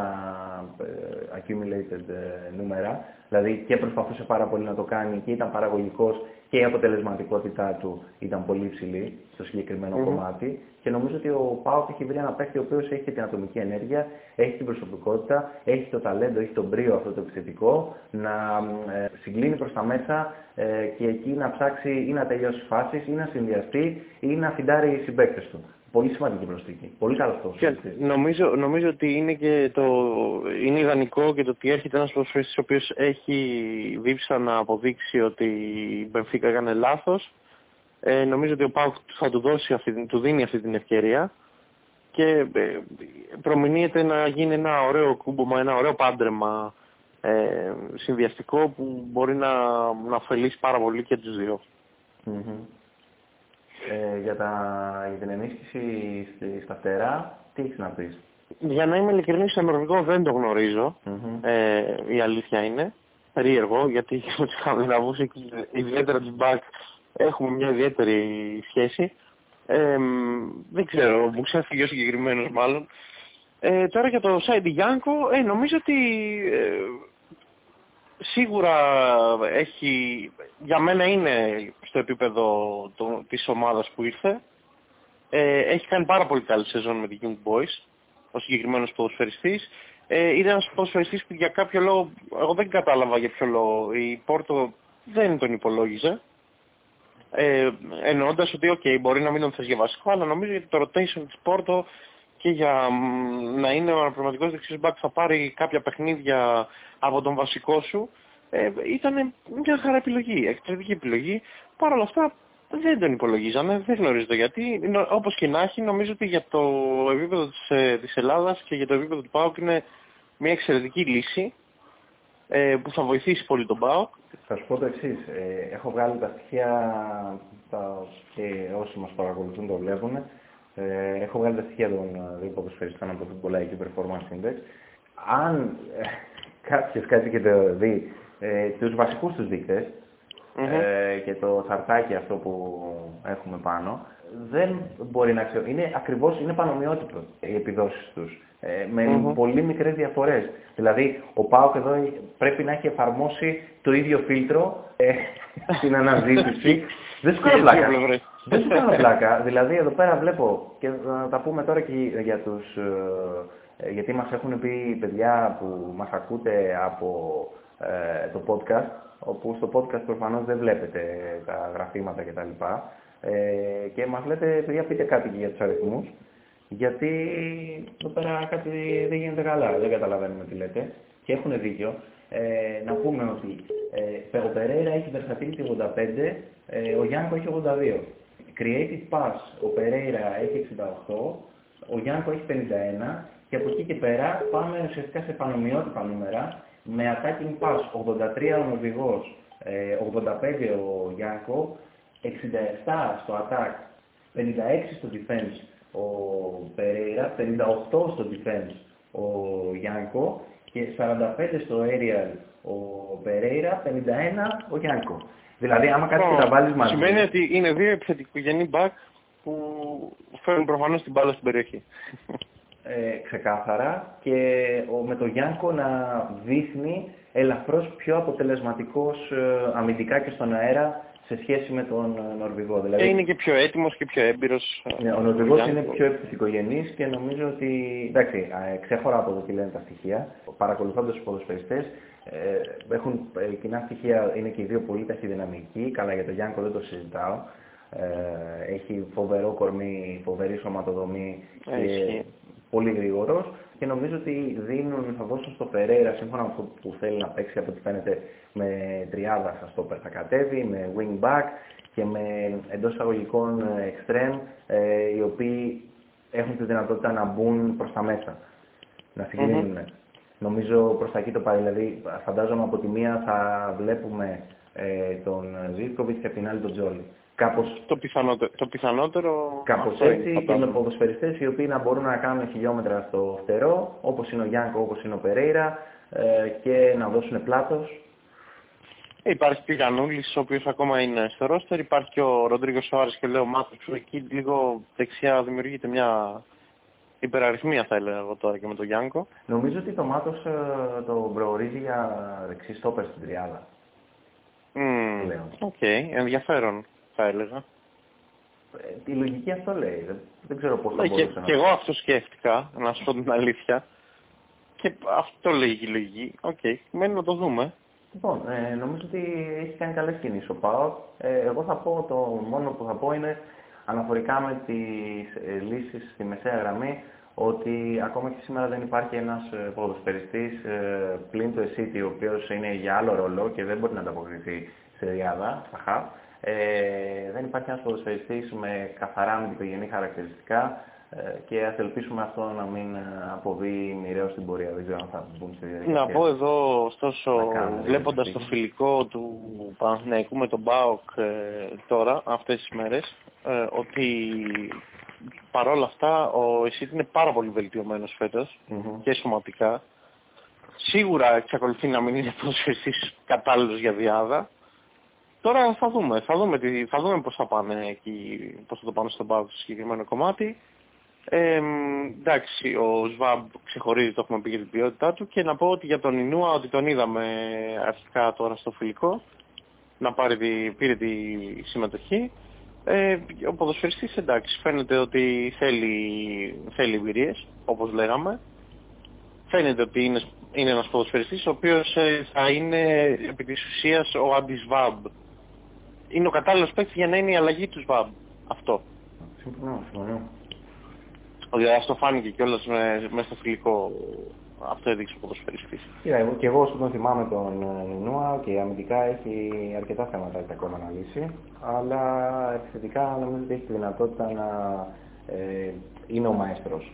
Speaker 1: ε, accumulated ε, νούμερα, δηλαδή και προσπαθούσε πάρα πολύ να το κάνει και ήταν παραγωγικός και η αποτελεσματικότητά του ήταν πολύ υψηλή στο συγκεκριμένο
Speaker 2: Μμμ.
Speaker 1: κομμάτι και νομίζω ότι ο Πάοκ έχει βρει ένα παίχτη ο οποίος έχει και την ατομική ενέργεια, έχει την προσωπικότητα, έχει το ταλέντο, έχει τον πρίο αυτό το επιθετικό να ε, συγκλίνει προς τα μέσα ε, και εκεί να ψάξει ή να τελειώσει φάσεις ή να συνδυαστεί ή να φιντάρει οι συμπαίκτες του. Πολύ σημαντική προσθήκη. Πολύ καλός αυτό.
Speaker 2: Και νομίζω, νομίζω ότι είναι και το είναι ιδανικό και το ότι έρχεται ένας προσφέριστης ο οποίος έχει δίψα να αποδείξει ότι η Μπενφίκα έκανε λάθος. Ε, νομίζω ότι ο Πάουκ θα του, δώσει αυτή, την- του δίνει αυτή την ευκαιρία και ε, προμηνύεται να γίνει ένα ωραίο κούμπομα, ένα ωραίο πάντρεμα ε, συνδυαστικό που μπορεί να, να ωφελήσει πάρα πολύ και τους δύο.
Speaker 1: Μμμ. Ε, για, τα, για την ενίσχυση στη, στα φτερά, τι έχεις να πεις;
Speaker 2: Για να είμαι ειλικρινής, στο νορβηγό δεν το γνωρίζω.
Speaker 1: Μμμ.
Speaker 2: Ε, η αλήθεια είναι. Περίεργο, γιατί με τους Σκανδιναβούς, ιδιαίτερα τους Μπακ, έχουμε μια ιδιαίτερη σχέση. Ε, μ, δεν ξέρω, μου ξέφυγε ο συγκεκριμένος μάλλον. Ε, τώρα για το Σάιντι Γιάνκο, ε, νομίζω ότι ε, σίγουρα έχει, για μένα είναι στο επίπεδο το, της ομάδας που ήρθε. Ε, έχει κάνει πάρα πολύ καλή σεζόν με την Young Boys, ο συγκεκριμένος ποδοσφαιριστής. Ε, είναι ένας ποδοσφαιριστής που για κάποιο λόγο, εγώ δεν κατάλαβα για ποιο λόγο, η Πόρτο δεν τον υπολόγιζε. Ε, εννοώντας ότι, ok, μπορεί να μην τον θες για βασικό, αλλά νομίζω ότι το rotation της Πόρτο και για μ, να είναι ο αναπληρωματικός δεξιός μπακς θα πάρει κάποια παιχνίδια από τον βασικό σου, ε, ήταν μια χαρά επιλογή, εξαιρετική επιλογή. Παρ' όλα αυτά δεν τον υπολογίζανε, δεν γνωρίζω το γιατί. Νο- Όπως και να έχει, νομίζω ότι για το επίπεδο της, ε, της Ελλάδας και για το επίπεδο του ΠΑΟΚ είναι μια εξαιρετική λύση ε, που θα βοηθήσει πολύ τον ΠΑΟΚ.
Speaker 1: Θα σου πω το εξής. έχω βγάλει τα στοιχεία τα, και όσοι μας παρακολουθούν το βλέπουν. Ε, έχω βγάλει τα στοιχεία των ε, δύο ποδοσφαιριστών από το Πολλά IQ Performance Index. Αν ε, κάποιος κάτσει και το δει ε, τους βασικούς τους δείκτες
Speaker 2: Μμμ.
Speaker 1: ε, και το χαρτάκι αυτό που έχουμε πάνω, δεν μπορεί να ξέρω. Είναι ακριβώς, είναι πανομοιότυπο οι επιδόσεις τους. Ε, με
Speaker 2: Μμμ.
Speaker 1: πολύ μικρές διαφορές. Δηλαδή, ο ΠΑΟΚ εδώ πρέπει να έχει εφαρμόσει το ίδιο φίλτρο ε, στην αναζήτηση. δεν σου κάνω
Speaker 2: Και δύο
Speaker 1: πλάκα.
Speaker 2: Πλευρές.
Speaker 1: δεν σου κάνω πλάκα. Δηλαδή, εδώ πέρα βλέπω και να τα πούμε τώρα και για τους... ε, γιατί μας έχουν πει παιδιά που μας ακούτε από ε, το podcast, όπου στο podcast προφανώς δεν βλέπετε τα γραφήματα κτλ. Ε, και μας λέτε, παιδιά, πείτε κάτι και για τους αριθμούς. Γιατί εδώ πέρα κάτι δεν γίνεται καλά, δεν καταλαβαίνουμε τι λέτε. Και έχουν δίκιο. Ε, να πούμε ότι ε, ο Περέιρα έχει versatility 85, ε, ο Γιάνκο έχει 82. Creative pass, ο Περέιρα έχει 68, ο Γιάνκο έχει 51 και από εκεί και πέρα πάμε ουσιαστικά σε πανομοιότυπα νούμερα με attacking pass 83 ο Νορβηγός, ε, 85 ο Γιάνκο, 67 στο attack, 56 στο defense ο Περέιρα, 58 στο defense ο Γιάνκο και 45 στο aerial ο Περέιρα, 51 ο Γιάνκο. Δηλαδή άμα κάτι και τα βάλεις μαζί.
Speaker 2: Σημαίνει ότι είναι δύο επιθετικογενή μπακ που φέρνουν προφανώς την μπάλα στην περιοχή.
Speaker 1: ε, ξεκάθαρα και ο, με το Γιάνκο να δείχνει ελαφρώς πιο αποτελεσματικός ε, αμυντικά και στον αέρα σε σχέση με τον ε, Νορβηγό. Δηλαδή,
Speaker 2: Και είναι και πιο έτοιμος και πιο έμπειρος. ε,
Speaker 1: ναι, ο Νορβηγός είναι
Speaker 2: Γιάνκο.
Speaker 1: πιο επιθυμικογενής και νομίζω ότι, εντάξει, ε, ξέχωρα από το τι λένε τα στοιχεία, παρακολουθώντας τους ποδοσφαιριστές, ε, έχουν ε, κοινά στοιχεία, είναι και οι δύο πολύ ταχυδυναμικοί, καλά για τον Γιάνκο δεν το συζητάω, ε, έχει φοβερό κορμί, φοβερή σωματοδομή
Speaker 2: Ε,
Speaker 1: και
Speaker 2: ισχύει.
Speaker 1: πολύ γρήγορος. Και και νομίζω ότι δίνουν, θα δώσουν στο Περέιρα σύμφωνα με αυτό που θέλει να παίξει από ό,τι φαίνεται με τριάδα στα στόπερ θα κατέβει, με wing back και με εντός εισαγωγικών extreme ε, οι οποίοι έχουν τη δυνατότητα να μπουν προς τα μέσα, να συγκλίνουν. Νομίζω προς τα εκεί το πάει, δηλαδή φαντάζομαι από τη μία θα βλέπουμε ε, τον Ζήτκοβιτ και από την άλλη τον Τζόλι.
Speaker 2: Κάπως, το, πιθανότερο, το πιθανότερο
Speaker 1: κάπως έτσι και με ποδοσφαιριστές οι οποίοι να μπορούν να κάνουν χιλιόμετρα στο φτερό, όπως είναι ο Γιάνκο, όπως είναι ο Περέιρα ε, και να δώσουν πλάτος.
Speaker 2: Υπάρχει και ο Γιαννούλης, ο οποίος ακόμα είναι στο ρόστερ. Υπάρχει και ο Ροντρίγκος Σοάρες και ο Λέο Μάτος, εκεί λίγο δεξιά δημιουργείται μια υπεραριθμία θα έλεγα εγώ τώρα και με τον Γιάνκο.
Speaker 1: Νομίζω ότι τον Μάτος ε, το προορίζει για δεξί στόπερ στην τριάδα.
Speaker 2: OK, okay. ενδιαφέρον θα έλεγα.
Speaker 1: Ε, η λογική αυτό λέει. Δεν, ξέρω πώς θα ναι, μπορούσε
Speaker 2: και, να... Και εγώ αυτό σκέφτηκα, να σου πω την αλήθεια. Και αυτό λέει η λογική. OK, okay. μένει να το δούμε.
Speaker 1: Λοιπόν, ε, νομίζω ότι έχει κάνει καλές κινήσεις ο ΠΑΟ. Ε, εγώ θα πω, το μόνο που θα πω είναι αναφορικά με τις ε, λύσεις στη μεσαία γραμμή ότι ακόμα και σήμερα δεν υπάρχει ένας ε, ποδοσφαιριστής ε, πλην του Εσίτη, ο οποίος είναι για άλλο ρόλο και δεν μπορεί να ανταποκριθεί σε διάδα, στα χαφ. Ε, δεν υπάρχει ένας ποδοσφαιριστής με καθαρά αντιπηγενή χαρακτηριστικά ε, και ας ελπίσουμε αυτό να μην αποβεί μοιραίο στην πορεία. Δεν ξέρω αν θα μπουν στη διαδικασία.
Speaker 2: Να πω εδώ, ωστόσο, βλέποντας το φιλικό του Παναθηναϊκού με τον ΠΑΟΚ τώρα, αυτές τις μέρες, ότι παρόλα αυτά ο Εσίτ είναι πάρα πολύ βελτιωμένος φέτος και σωματικά. Σίγουρα εξακολουθεί να μην είναι ποδοσφαιριστής κατάλληλος για διάδα. Τώρα θα δούμε, θα δούμε, τι, θα δούμε πώς θα πάνε εκεί, πώς θα το πάνε στον πάγο στο συγκεκριμένο κομμάτι. Ε, εντάξει, ο Σβάμπ ξεχωρίζει, το έχουμε πει για την ποιότητά του και να πω ότι για τον Ινούα ότι τον είδαμε αρχικά τώρα στο φιλικό να πάρει, πήρε τη συμμετοχή. Ε, ο ποδοσφαιριστής εντάξει φαίνεται ότι θέλει, θέλει εμπειρίες όπως λέγαμε. Φαίνεται ότι είναι, είναι ένας ποδοσφαιριστής ο οποίος ε, θα είναι επί της ουσίας ο αντισβάμπ. Είναι ο κατάλληλος παίκτης για να είναι η αλλαγή του ΣΒΑΜ. Αυτό.
Speaker 1: Συμφωνώ, συμφωνώ.
Speaker 2: Ότι αυτό φάνηκε κιόλας μέσα στο φιλικό αυτό έδειξε ο ποδοσφαιριστής.
Speaker 1: Κοίτα, εγώ, και εγώ όσο τον θυμάμαι τον ε, Νούα και αμυντικά έχει αρκετά θέματα ακόμα να λύσει, αλλά επιθετικά νομίζω ότι έχει τη δυνατότητα να ε, είναι ο μαέστρος.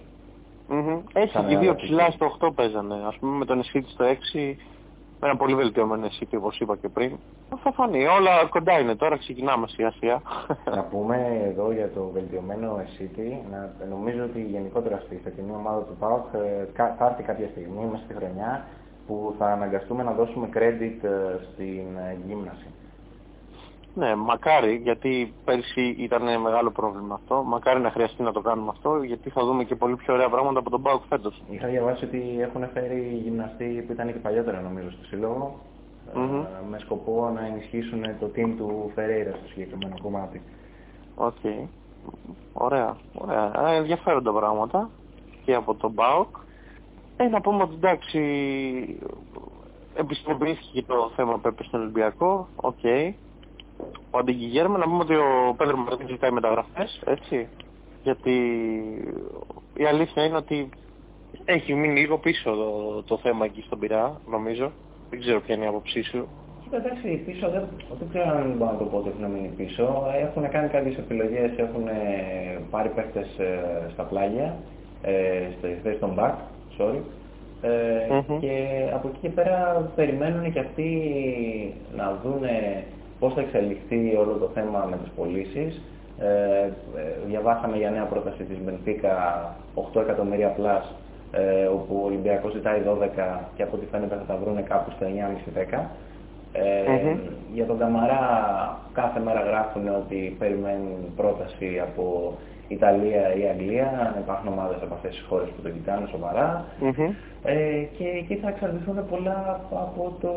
Speaker 2: Mm-hmm. Έχει και δύο ψηλά στο 8 παίζανε. Ας πούμε με τον Ισχύτη στο 6 με ένα πολύ βελτιωμένο City όπως είπα και πριν. Θα φανεί. Όλα κοντά είναι τώρα. Ξεκινάμε σιγά σιγά.
Speaker 1: Να πούμε εδώ για το βελτιωμένο City. Να, νομίζω ότι γενικότερα στη φετινή ομάδα του ΠΑΟΚ ε, θα έρθει κάποια στιγμή μέσα στη χρονιά που θα αναγκαστούμε να δώσουμε credit ε, στην ε, γύμναση.
Speaker 2: Ναι, μακάρι, γιατί πέρσι ήταν μεγάλο πρόβλημα αυτό. Μακάρι να χρειαστεί να το κάνουμε αυτό, γιατί θα δούμε και πολύ πιο ωραία πράγματα από τον Πάουκ φέτος.
Speaker 1: Είχα διαβάσει ότι έχουν φέρει γυμναστή που ήταν και παλιότερα νομίζω στο συλλόγο, mm-hmm. με σκοπό να ενισχύσουν το team του Φερέιρα στο συγκεκριμένο κομμάτι.
Speaker 2: OK. Okay. Ωραία, ωραία. Ενδιαφέροντα πράγματα και από τον ΠΑΟΚ. Ε, να πούμε ότι εντάξει, επιστροφήθηκε το θέμα που έπεσε στον Ολυμπιακό, OK. Okay ο Αντιγιγέρμα να πούμε ότι ο Πέδρο Μαρτίνς ζητάει μεταγραφές, έτσι. Γιατί η αλήθεια είναι ότι έχει μείνει λίγο πίσω το, το θέμα εκεί στον Πειραιά, νομίζω. Δεν ξέρω ποια είναι η άποψή σου.
Speaker 1: Εντάξει, πίσω δεν, δεν ξέρω αν μπορώ να το πω ότι έχουν μείνει πίσω. Έχουν κάνει κάποιες επιλογές, έχουν πάρει παίχτες ε, στα πλάγια, ε, στη θέση των back, sorry. Ε, mm-hmm. Και από εκεί και πέρα περιμένουν και αυτοί να δούνε πώς θα εξελιχθεί όλο το θέμα με τις πωλήσεις. Ε, ε, διαβάσαμε για νέα πρόταση της Μπενφίκα 8 εκατομμύρια πλάς ε, όπου ο Ολυμπιακός ζητάει 12 και από ό,τι φαίνεται θα τα βρουν κάπου στα 9,5-10. Ε, Για τον Καμαρά κάθε μέρα γράφουν ότι περιμένουν πρόταση από Ιταλία ή Αγγλία, αν υπάρχουν ομάδες από αυτές τις χώρες που το κοιτάνε σοβαρά. Ε, και εκεί θα εξαρτηθούν πολλά από το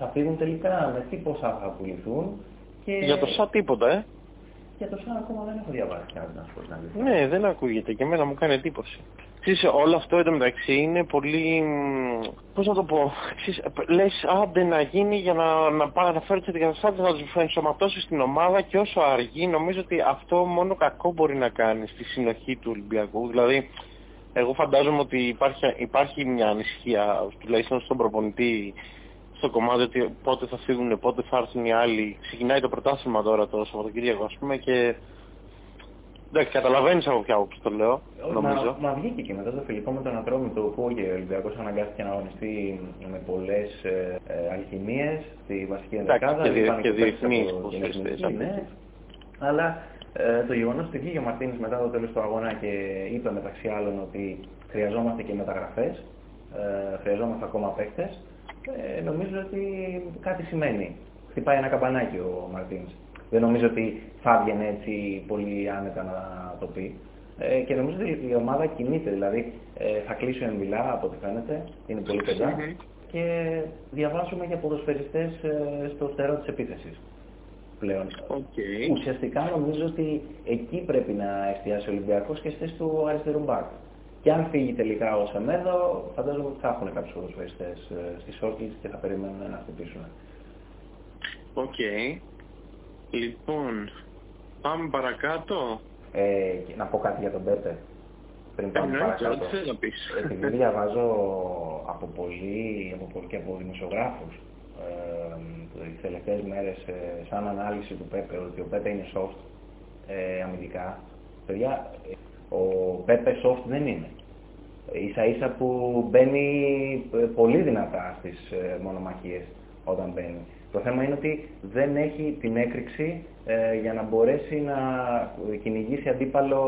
Speaker 1: θα φύγουν τελικά με τι ποσά θα πουληθούν.
Speaker 2: Και... Για το ΣΑ τίποτα, ε.
Speaker 1: Για το ΣΑ ακόμα δεν έχω διαβάσει κάτι να σου πω
Speaker 2: Ναι, δεν ακούγεται και εμένα μου κάνει εντύπωση. Ξέρεις, όλο αυτό εδώ μεταξύ είναι πολύ, πώς να το πω, ξέρεις, λες άντε να γίνει για να, να πάει να φέρει την καταστάσεις, να τους ενσωματώσεις στην ομάδα και όσο αργεί νομίζω ότι αυτό μόνο κακό μπορεί να κάνει στη συνοχή του Ολυμπιακού. Δηλαδή, εγώ φαντάζομαι ότι υπάρχει, υπάρχει μια ανησυχία, τουλάχιστον στον προπονητή, στο κομμάτι ότι πότε θα φύγουν, πότε θα έρθουν οι άλλοι. Ξεκινάει το πρωτάθλημα τώρα το Σαββατοκύριακο, ας πούμε, και Εντάξει, καταλαβαίνεις από ποια όψη το λέω, νομίζω.
Speaker 1: Μα, μα βγήκε και μετά το φιλικό με τον Ατρόμητο που ο Ολυμπιακός αναγκάστηκε να αγωνιστεί με πολλές ε, ε, αλχημίες στη βασική ενδεκάδα.
Speaker 2: Και, και, και διεθνείς
Speaker 1: ναι. Αλλά ε, το γεγονός ότι βγήκε ο Μαρτίνης μετά το τέλος του αγώνα και είπε μεταξύ άλλων ότι χρειαζόμαστε και μεταγραφές, ε, χρειαζόμαστε ακόμα παίκτες, ε, νομίζω ότι κάτι σημαίνει. Χτυπάει ένα καμπανάκι ο Μαρτίνης. Δεν νομίζω ότι θα έβγαινε έτσι πολύ άνετα να το πει. Ε, και νομίζω ότι η ομάδα κινείται, δηλαδή ε, θα κλείσει ο Εμβιλά από ό,τι φαίνεται, είναι πολύ κοντά και διαβάζουμε για ποδοσφαιριστές ε, στο φτερό της επίθεσης πλέον.
Speaker 2: Okay.
Speaker 1: Ουσιαστικά νομίζω ότι εκεί πρέπει να εστιάσει ο Ολυμπιακός και στήσει του αριστερού μπακ. Και αν φύγει τελικά ο Σεμέδο, φαντάζομαι ότι θα έχουν κάποιους ποδοσφαιριστές ε, στη shortlist και θα περιμένουν να χτυπήσουν.
Speaker 2: OK. Okay. Λοιπόν, πάμε παρακάτω.
Speaker 1: Ε, να πω κάτι για τον Πέπε. Πριν πάμε παρακάτω. Επειδή διαβάζω από πολλοί, από πολλοί και από δημοσιογράφους ε, τις τελευταίες μέρες ε, σαν ανάλυση του Πέπε ότι ο Πέπε είναι soft ε, αμυντικά. Παιδιά, ο Πέπε soft δεν είναι. Ίσα ίσα που μπαίνει ε, πολύ δυνατά στις ε, μονομαχίες όταν μπαίνει. Το θέμα είναι ότι δεν έχει την έκρηξη ε, για να μπορέσει να κυνηγήσει αντίπαλο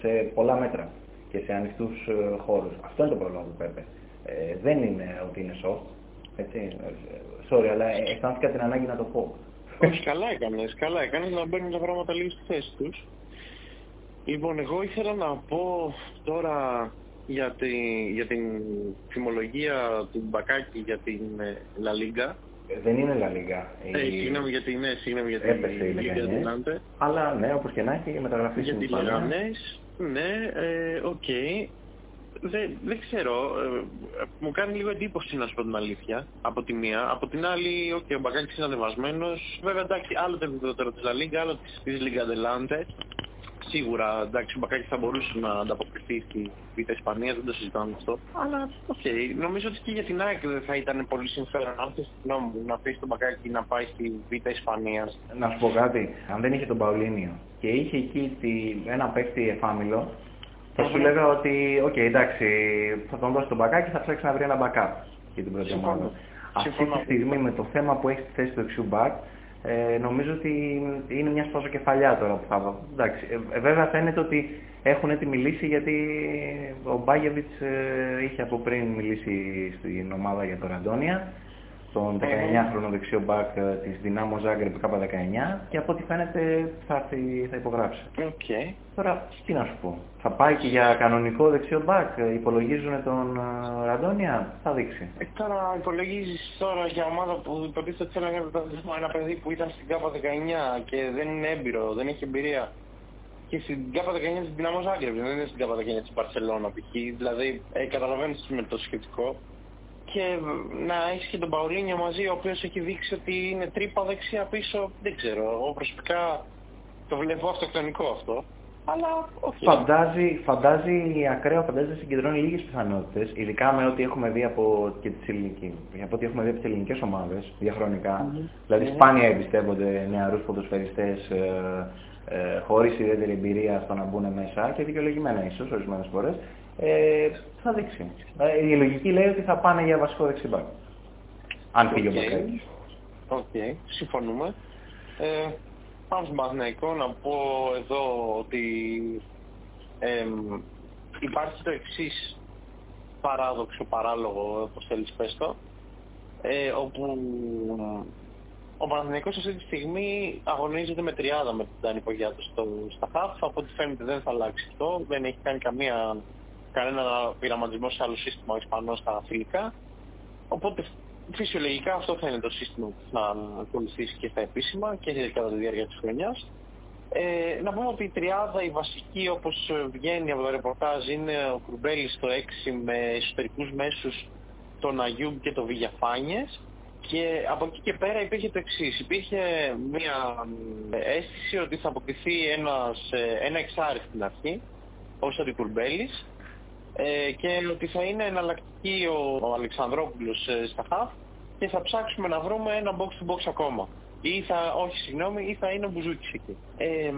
Speaker 1: σε πολλά μέτρα και σε ανοιχτούς ε, χώρους. Αυτό είναι το πρόβλημα του Πέπε. Ε, δεν είναι ότι είναι soft. Έτσι. Sorry, αλλά αισθάνθηκα την ανάγκη να το πω.
Speaker 2: Όχι, καλά έκανες, καλά έκανες να μπαίνουν τα πράγματα λίγο στη θέση τους. Λοιπόν, εγώ ήθελα να πω τώρα για, τη, για την φημολογία του Μπακάκη για την La Liga
Speaker 1: ε, δεν είναι La Liga.
Speaker 2: Ε, η... Συγγνώμη για την, ναι, συγγνώμη για την
Speaker 1: Έπεσε η Liga Αλλά ναι, όπως και να έχει μεταγραφή
Speaker 2: Για την Λεγανές, ναι, ε, OK. Okay. Δεν, δεν ξέρω, ε, μου κάνει λίγο εντύπωση να σου πω την αλήθεια, από τη μία. Από την άλλη, okay, ο Μπακάκης είναι ανεβασμένος. Βέβαια, εντάξει, άλλο το επίπεδο τώρα της La Liga, άλλο της, της Liga Adelante σίγουρα εντάξει, ο Μπακάκης θα μπορούσε να ανταποκριθεί στη Β' Ισπανία, δεν το συζητάμε αυτό. Αλλά OK, okay, νομίζω ότι και για την ΑΕΚ δεν θα ήταν πολύ συμφέρον αν θες να αφήσει τον Μπακάκη να πάει στη Β' Ισπανία.
Speaker 1: Να σου πω κάτι, αν δεν είχε τον Παουλίνιο και είχε εκεί τη, ένα παίκτη εφάμιλλο, θα σου λέγα ότι, OK, okay, εντάξει, θα τον δώσει τον Μπακάκη, θα ψάξει να βρει ένα backup για την πρώτη ομάδα. Αυτή τη στιγμή με το θέμα που έχει στη θέση του δεξιού μπακ, ε, νομίζω ότι είναι μια σπόσο κεφαλιά τώρα που θα δω. Εντάξει, ε, βέβαια φαίνεται ότι έχουν έτοιμη λύση γιατί ο Μπάγεβιτς ε, είχε από πριν μιλήσει στην ομάδα για το Ραντόνια τον 19χρονο δεξιό μπακ ε, της Δυνάμω Ζάγκρεπ K19 και από ό,τι φαίνεται θα, έρθει, θα υπογράψει.
Speaker 2: Okay.
Speaker 1: Τώρα, τι να σου πω, θα πάει και για κανονικό δεξιό μπακ, ε, υπολογίζουν τον ε, Ραντόνια, θα δείξει.
Speaker 2: Ε, τώρα υπολογίζεις τώρα για ομάδα που υποτίθεται ότι θέλει να ένα παιδί που ήταν στην K19 και δεν είναι έμπειρο, δεν έχει εμπειρία. Και στην K19 της Δυνάμω Ζάγκρεπ, δεν είναι στην K19 της Μπαρσελόνα π.χ. Δηλαδή, ε, καταλαβαίνεις με το σχετικό και να έχεις και τον Παολίνιο μαζί, ο οποίος έχει δείξει ότι είναι τρύπα δεξιά πίσω, δεν ξέρω. Εγώ προσωπικά το βλέπω αυτοκτονικό αυτό. Αλλά όχι.
Speaker 1: Φαντάζει, φαντάζει ακραίο, φαντάζει να συγκεντρώνει λίγες πιθανότητες, ειδικά με ό,τι έχουμε δει από, και τις ελληνικές, από ό,τι έχουμε δει από τις ελληνικές ομάδες διαχρονικά. Mm -hmm. Δηλαδή mm -hmm. σπάνια εμπιστεύονται νεαρούς ποδοσφαιριστές ε, ε, χωρίς ιδιαίτερη εμπειρία στο να μπουν μέσα και δικαιολογημένα ίσως ορισμένες φορές ε, θα δείξει. Ε, η λογική λέει ότι θα πάνε για βασικό δεξί μπακ. Αν φύγει okay. ο Μπακάκης.
Speaker 2: Οκ, συμφωνούμε. Ε, πάνω στον Παναθηναϊκό να πω εδώ ότι ε, υπάρχει το εξής παράδοξο, παράλογο, όπως θέλεις πες το, ε, όπου ο Παναθηναϊκός αυτή τη στιγμή αγωνίζεται με τριάδα με την Τάνη Πογιάτος στο, στα χαφ, από ό,τι φαίνεται δεν θα αλλάξει αυτό, δεν έχει κάνει καμία κανένα πειραματισμό σε άλλο σύστημα Ισπανό στα φιλικά. Οπότε φυσιολογικά αυτό θα είναι το σύστημα που θα ακολουθήσει και στα επίσημα και κατά τη διάρκεια της χρονιάς. Ε, να πούμε ότι η τριάδα, η βασική όπως βγαίνει από το ρεπορτάζ είναι ο Κρουμπέλης στο 6 με εσωτερικούς μέσους τον Αγιούμπ και τον Βηγιαφάνιες και από εκεί και πέρα υπήρχε το εξής. Υπήρχε μια αίσθηση ότι θα αποκτηθεί ένας, ε, ένα εξάρι στην αρχή ως ο Κουρμπέλης ε, και ότι θα είναι εναλλακτική ο, ο Αλεξανδρόπουλος ε, στα χαφ και θα ψάξουμε να βρούμε ένα box to box ακόμα. Ή θα, όχι συγγνώμη, ή θα είναι ο Μπουζούκης εκεί. Ε,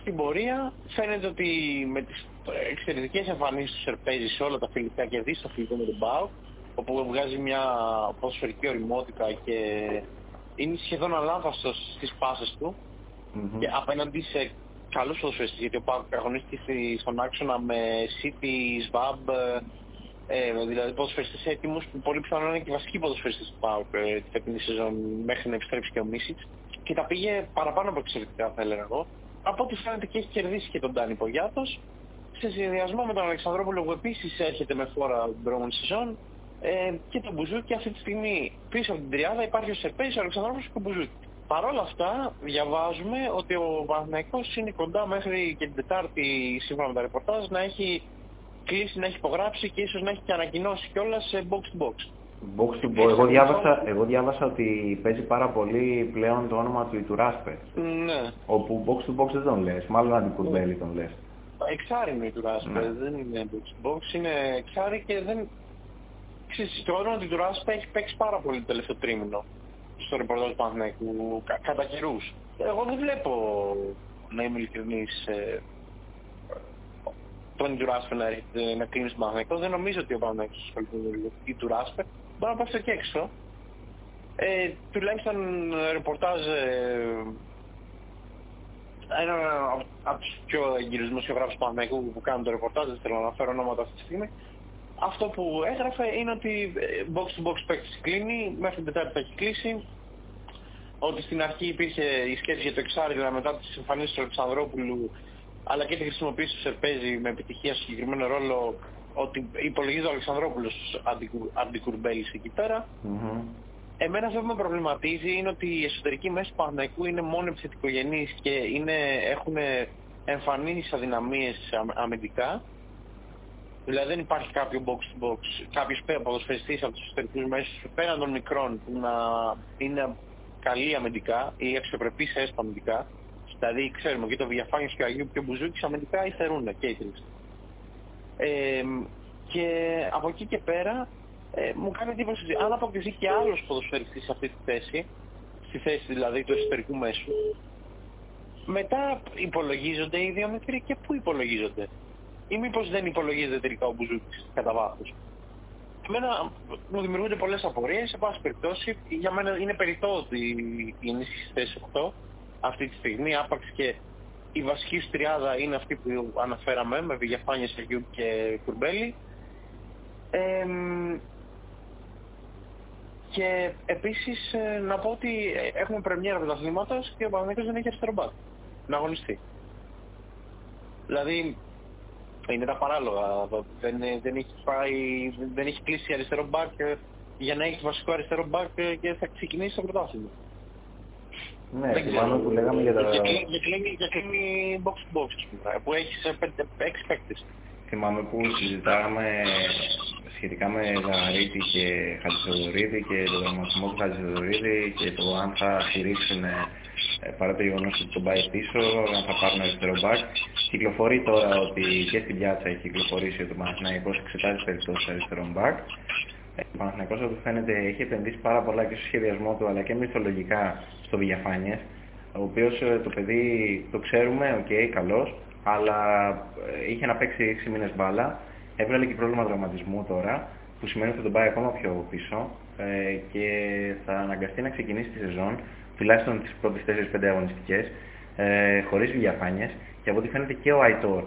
Speaker 2: στην πορεία φαίνεται ότι με τις εξαιρετικές εμφανίσεις του Σερπέζης σε όλα τα φιλικά και δεις στο φιλικό με τον Μπάου, όπου βγάζει μια ποδοσφαιρική οριμότητα και είναι σχεδόν αλάθαστος στις πάσες του mm-hmm. και απέναντι σε καλούς ποδοσφαιριστές, γιατί ο Πάουκ αγωνίστηκε στον άξονα με City, Svab, ε, δηλαδή ποδοσφαιριστές έτοιμους που πολύ πιθανόν είναι και βασικοί ποδοσφαιριστές του Πάουκ ε, την φετινή σεζόν μέχρι να επιστρέψει και ο Μίσιτς και τα πήγε παραπάνω από εξαιρετικά θα έλεγα εγώ. Από ό,τι φαίνεται και έχει κερδίσει και τον Τάνι Πογιάτος σε συνδυασμό με τον Αλεξανδρόπουλο που επίσης έρχεται με φόρα την προηγούμενη σεζόν ε, και τον Μπουζούκι αυτή τη στιγμή πίσω από την τριάδα υπάρχει ο Σερπέης, ο Αλεξανδρόπουλος και ο Μπουζούκι. Παρ' όλα αυτά διαβάζουμε ότι ο Παναθηναϊκός είναι κοντά μέχρι και την Τετάρτη σύμφωνα με τα ρεπορτάζ να έχει κλείσει, να έχει υπογράψει και ίσως να έχει και ανακοινώσει κιόλας σε box to box.
Speaker 1: Box to box. Εγώ διάβασα, εγώ διάβασα ότι παίζει πάρα πολύ πλέον το όνομα του Ιτουράσπε.
Speaker 2: Ναι.
Speaker 1: Όπου box to box δεν τον λες, μάλλον αντικουρμπέλη τον λες.
Speaker 2: Εξάρι είναι ο Ιτουράσπε, ναι. δεν είναι box to box, είναι εξάρι και δεν... Ξέρεις, το όνομα του Ιτουράσπε έχει παίξει πάρα πολύ το τελευταίο τρίμηνο στο ρεπορτάζ του Παναθηναϊκού κα, κατά καιρούς. Εγώ δεν βλέπω, να είμαι ειλικρινής, ε, τον Τουράσπε να, να κλείνει στον Παναθηναϊκό. Δεν νομίζω ότι ο Παναθηναϊκός ασχολείται με τον Τουράσπε. Μπορεί να πάει στο και έξω. Ε, τουλάχιστον ρεπορτάζ ε, ένα από τους πιο εγκυρούς δημοσιογράφους του Παναθηναϊκού που κάνουν το ρεπορτάζ, δεν θέλω να αναφέρω ονόματα αυτή τη στιγμή, αυτό που έγραφε είναι ότι ε, box to box παίκτης κλείνει, μέχρι την Τετάρτη θα έχει κλείσει, ότι στην αρχή υπήρχε η σκέψη για το εξάρι, δηλαδή μετά τις εμφανίσεις του Αλεξανδρόπουλου, αλλά και τη χρησιμοποίηση του Σερπέζη με επιτυχία στο συγκεκριμένο ρόλο, ότι υπολογίζει ο Αλεξανδρόπουλος αντικουρμπέλης εκεί πέρα. Mm-hmm. Εμένα αυτό που με προβληματίζει είναι ότι οι εσωτερικοί μέσα του Παναθηναϊκού είναι μόνο επιθετικογενείς και είναι, έχουν εμφανείς αδυναμίες αμυντικά Δηλαδή δεν υπάρχει κάποιο box to box, κάποιος ποδοσφαιριστής από τους εσωτερικούς μέσους πέραν των μικρών που να είναι καλή αμυντικά ή αξιοπρεπής έστω αμυντικά. Δηλαδή ξέρουμε και το Βιαφάνιος και ο Αγίου και ο Μπουζούκης αμυντικά υστερούν και οι τρεις. Ε, και από εκεί και πέρα ε, μου κάνει εντύπωση ότι αν αποκτηθεί και άλλος ποδοσφαιριστής σε αυτή τη θέση, στη θέση δηλαδή του εσωτερικού μέσου, μετά υπολογίζονται οι δύο μικροί και πού υπολογίζονται; Ή μήπως δεν υπολογίζεται τελικά ο Μπουζούκης κατά βάθος. Εμένα μου δημιουργούνται πολλές απορίες, σε πάση περιπτώσει για μένα είναι περιττό ότι η ενίσχυση θέση 8 αυτή τη στιγμή, άπαξ και η βασική σου τριάδα είναι αυτή που αναφέραμε με Βηγεφάνια Σεργιού και Κουρμπέλη. Ε, και επίσης ε, να πω ότι έχουμε πρεμιέρα πρωταθλήματος και ο Παναγιώτης δεν έχει αριστερό μπακ να αγωνιστεί. Δηλαδή είναι τα παράλογα. Δεν, δεν, έχει, πάει, δεν έχει κλείσει αριστερό μπακ για να έχει βασικό αριστερό μπακ και θα ξεκινήσει το πρωτάθλημα.
Speaker 1: Ναι, θυμάμαι που λέγαμε για τα...
Speaker 2: Για κλείνει, για κλείνει box to box, που έχεις σε 6 παίκτες.
Speaker 1: Θυμάμαι που συζητάγαμε σχετικά με Ζαρίτη και Χατζηδωρίδη και το δραματισμό του Χατζηδωρίδη και το αν θα στηρίξουν ε, παρά το γεγονός ότι τον πάει πίσω, αν θα πάρουν αριστερό μπακ. Κυκλοφορεί τώρα ότι και στην πιάτσα έχει κυκλοφορήσει ότι ο Παναθηναϊκός εξετάζει περιπτώσεις αριστερό μπακ. Ε, ο Παναθηναϊκός όπως φαίνεται έχει επενδύσει πάρα πολλά και στο σχεδιασμό του αλλά και μισθολογικά στο Βιγιαφάνιες ο οποίος ε, το παιδί το ξέρουμε, OK, okay, καλός, αλλά είχε να παίξει 6 μήνες μπάλα, έβγαλε και πρόβλημα τραυματισμού τώρα, που σημαίνει ότι θα τον πάει ακόμα πιο πίσω και θα αναγκαστεί να ξεκινήσει τη σεζόν τουλάχιστον τις πρώτες 4-5 αγωνιστικές, ε, χωρίς Βιγιαφάνιες και από ό,τι φαίνεται και ο Αϊτόρ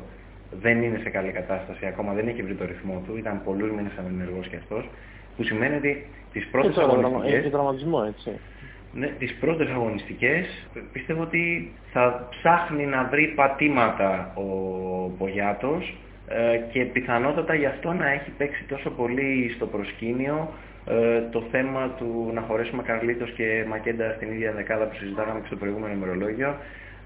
Speaker 1: δεν είναι σε καλή κατάσταση ακόμα, δεν έχει βρει το ρυθμό του, ήταν πολλούς μήνες ανενεργός και αυτός, που σημαίνει ότι τις πρώτες αγωνιστικές...
Speaker 2: Έχει τραυματισμό, έτσι.
Speaker 1: Ναι, τις πρώτες αγωνιστικές πιστεύω ότι θα ψάχνει να βρει πατήματα ο Πογιάτος ε, και πιθανότατα γι' αυτό να έχει παίξει τόσο πολύ στο προσκήνιο ε, το θέμα του να χωρέσουμε Καρλίτος και Μακέντα στην ίδια δεκάδα που συζητάγαμε και στο προηγούμενο ημερολόγιο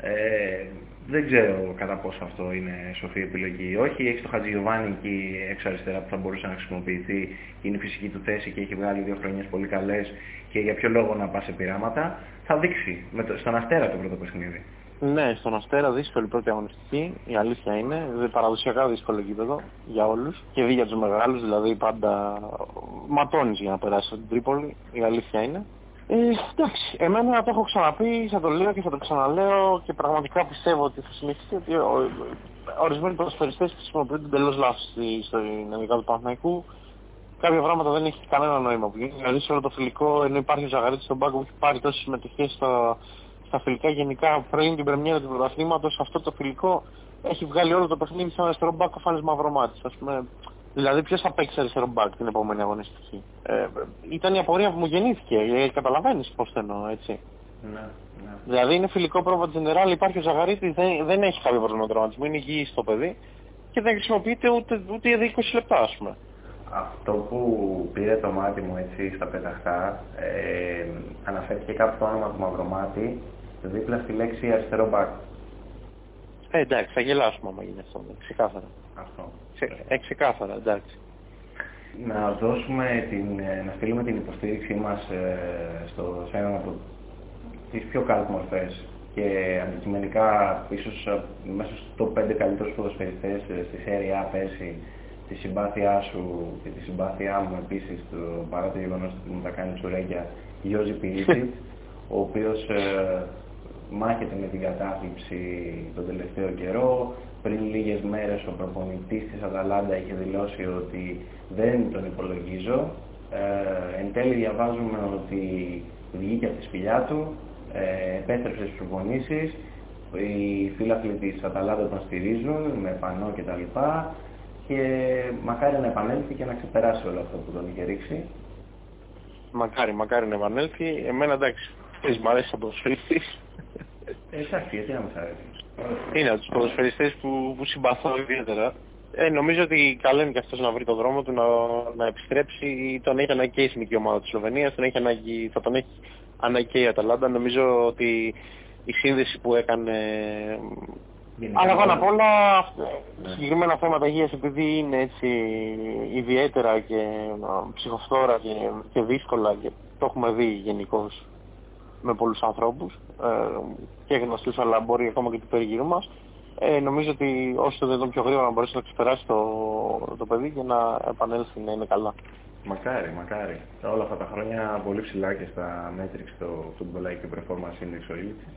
Speaker 1: ε, δεν ξέρω κατά πόσο αυτό είναι σοφή επιλογή ή όχι. Έχει το Χατζηγιοβάνι εκεί έξω αριστερά που θα μπορούσε να χρησιμοποιηθεί, είναι η φυσική του θέση και έχει βγάλει δύο χρονιές πολύ καλές και για ποιο λόγο να πάει σε πειράματα. Θα δείξει με το, στον Αστέρα το πρώτο παιχνίδι.
Speaker 2: Ναι, στον Αστέρα δύσκολη πρώτη αγωνιστική, η αλήθεια είναι. Παραδοσιακά δύσκολο γήπεδο για όλους και δι για τους μεγάλους, δηλαδή πάντα ματώνεις για να περάσεις την Τρίπολη, η αλήθεια είναι. Ε, εντάξει, εμένα το έχω ξαναπεί, θα το λέω και θα το ξαναλέω και πραγματικά πιστεύω ότι θα συνεχίσει ότι ορισμένοι ποδοσφαιριστές χρησιμοποιούν τελώς λάθος στην ελληνικά του Παναθηναϊκού. Κάποια πράγματα δεν έχει κανένα νόημα που γίνει. Δηλαδή σε όλο το φιλικό, ενώ υπάρχει ο Ζαγαρίτης στον πάγκο που έχει πάρει τόσες συμμετοχές στα, στα φιλικά γενικά πριν την πρεμιέρα του πρωταθλήματος, αυτό το φιλικό έχει βγάλει όλο το παιχνίδι σαν αριστερό μπάκο φάνης μαυρομάτης. Ας πούμε, Δηλαδή ποιος θα παίξει αριστερό μπακ την επόμενη αγωνιστική; Ε, ήταν η απορία που μου γεννήθηκε. Ε, καταλαβαίνεις πώς εννοώ, έτσι.
Speaker 1: Ναι, ναι.
Speaker 2: Δηλαδή είναι φιλικό πρόβα General, υπάρχει ο Ζαγαρίτης, δεν, δεν έχει κάποιο πρόβλημα τραυματισμό, είναι υγιής στο παιδί και δεν χρησιμοποιείται ούτε, ούτε για 20 λεπτά ας πούμε.
Speaker 1: Αυτό που πήρε το μάτι μου έτσι στα πεταχτά, ε, αναφέρθηκε κάποιο το όνομα του Μαυρομάτι δίπλα στη λέξη αριστερό μπακ.
Speaker 2: Ε, εντάξει, θα γελάσουμε άμα γίνει αυτό, ξεκάθαρα.
Speaker 1: Αυτό.
Speaker 2: Ε, ξεκάθαρα, εντάξει.
Speaker 1: Να δώσουμε την, ε, να στείλουμε την υποστήριξή μας ε, στο, σε έναν από τις πιο καλές μορφές και αντικειμενικά ίσως ε, μέσα στο 5 καλύτερους ποδοσφαιριστές στη Serie A πέρσι τη συμπάθειά σου και τη συμπάθειά μου επίσης το, παρά το γεγονός ότι μου τα κάνει τσουρέκια Γιώργη Πιλίσιτ ο οποίος ε, μάχεται με την κατάθλιψη τον τελευταίο καιρό πριν λίγες μέρες ο προπονητής της Αταλάντα είχε δηλώσει ότι δεν τον υπολογίζω. Ε, εν τέλει διαβάζουμε ότι βγήκε από τη σπηλιά του, ε, επέστρεψε στις προπονήσεις, οι φίλαθλοι της Αταλάντα τον στηρίζουν με πανό κτλ. Και μακάρι να επανέλθει και να ξεπεράσει όλο αυτό που τον είχε ρίξει.
Speaker 2: Μακάρι, μακάρι να επανέλθει. Εμένα εντάξει, θες μ' αρέσει από
Speaker 1: Ε, εντάξει, γιατί να μας αρέσει.
Speaker 2: Είναι από τους ποδοσφαιριστές που, που συμπαθώ ιδιαίτερα. Ε, νομίζω ότι καλό είναι και αυτός να βρει τον δρόμο του να, να επιστρέψει. Τον έχει ανάγκη και η εθνική ομάδα της Σλοβενίας, τον έχει ανάγκη, θα τον έχει ανάγκη και η Αταλάντα. Νομίζω ότι η σύνδεση που έκανε... Αλλά πάνω απ' όλα ναι. συγκεκριμένα θέματα υγείας επειδή είναι έτσι ιδιαίτερα και ψυχοφθόρα και, και δύσκολα και το έχουμε δει γενικώς με πολλούς ανθρώπους ε, και γνωστούς αλλά μπορεί ακόμα και του περιγύρου μας. Ε, νομίζω ότι όσο το δυνατόν πιο γρήγορα να μπορέσει να ξεπεράσει το, το παιδί και να επανέλθει να είναι καλά.
Speaker 1: Μακάρι, μακάρι. Όλα αυτά τα χρόνια πολύ ψηλά και στα Matrix το Football IQ Performance Index ο Ήλιτσης.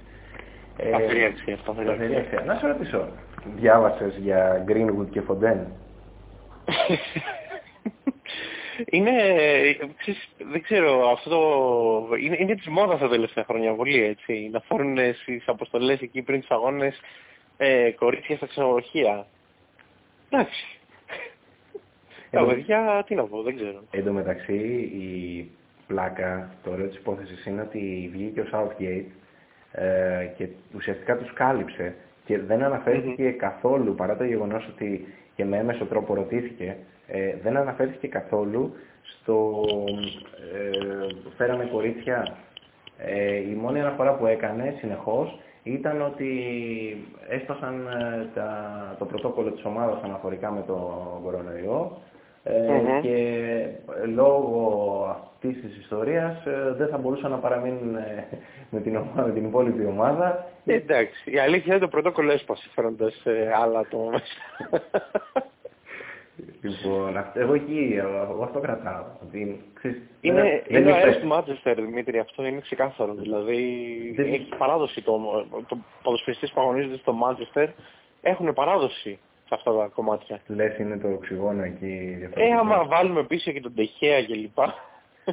Speaker 2: Σταθερή αξία, σταθερή
Speaker 1: αξία. Να σε ρωτήσω, διάβασες για Greenwood και Fontaine.
Speaker 2: είναι, δεν ξέρω, αυτό είναι, είναι της μόδας τα τελευταία χρόνια πολύ έτσι, να φέρουν στις αποστολές εκεί πριν τους αγώνες ε, κορίτσια στα ξενοδοχεία. Εντάξει. Τα παιδιά, τι να πω, δεν ξέρω.
Speaker 1: Εν τω μεταξύ η πλάκα, το ωραίο της υπόθεσης είναι ότι βγήκε ο Southgate ε, και ουσιαστικά τους κάλυψε και δεν αναφερθηκε καθόλου παρά το γεγονός ότι και με έμεσο τρόπο ρωτήθηκε ε, δεν αναφέρθηκε καθόλου στο ε, φέραμε κορίτσια. Ε, η μόνη αναφορά που έκανε συνεχώς ήταν ότι έσπασαν ε, τα, το πρωτόκολλο της ομάδας αναφορικά με το κορονοϊό ε, και λόγω αυτής της ιστορίας δεν θα μπορούσαν να παραμείνουν με την, ομάδα, με την υπόλοιπη ομάδα.
Speaker 2: Εντάξει, η αλήθεια είναι το πρωτόκολλο έσπασε φέροντας άλλα το μέσα.
Speaker 1: Λοιπόν, εγώ εκεί, εγώ αυτό κρατάω. Ότι,
Speaker 2: ξέρεις, είναι δεν, είναι αέρας του Μάντσεστερ, Δημήτρη, αυτό είναι ξεκάθαρο. Δηλαδή, δεν... έχει παράδοση το, το ποδοσφαιριστής που αγωνίζονται στο Μάντσεστερ, έχουν παράδοση σε αυτά τα κομμάτια.
Speaker 1: Λες είναι το οξυγόνο εκεί
Speaker 2: διαφορετικό. Ε, άμα βάλουμε πίσω και τον Τεχέα και λοιπά.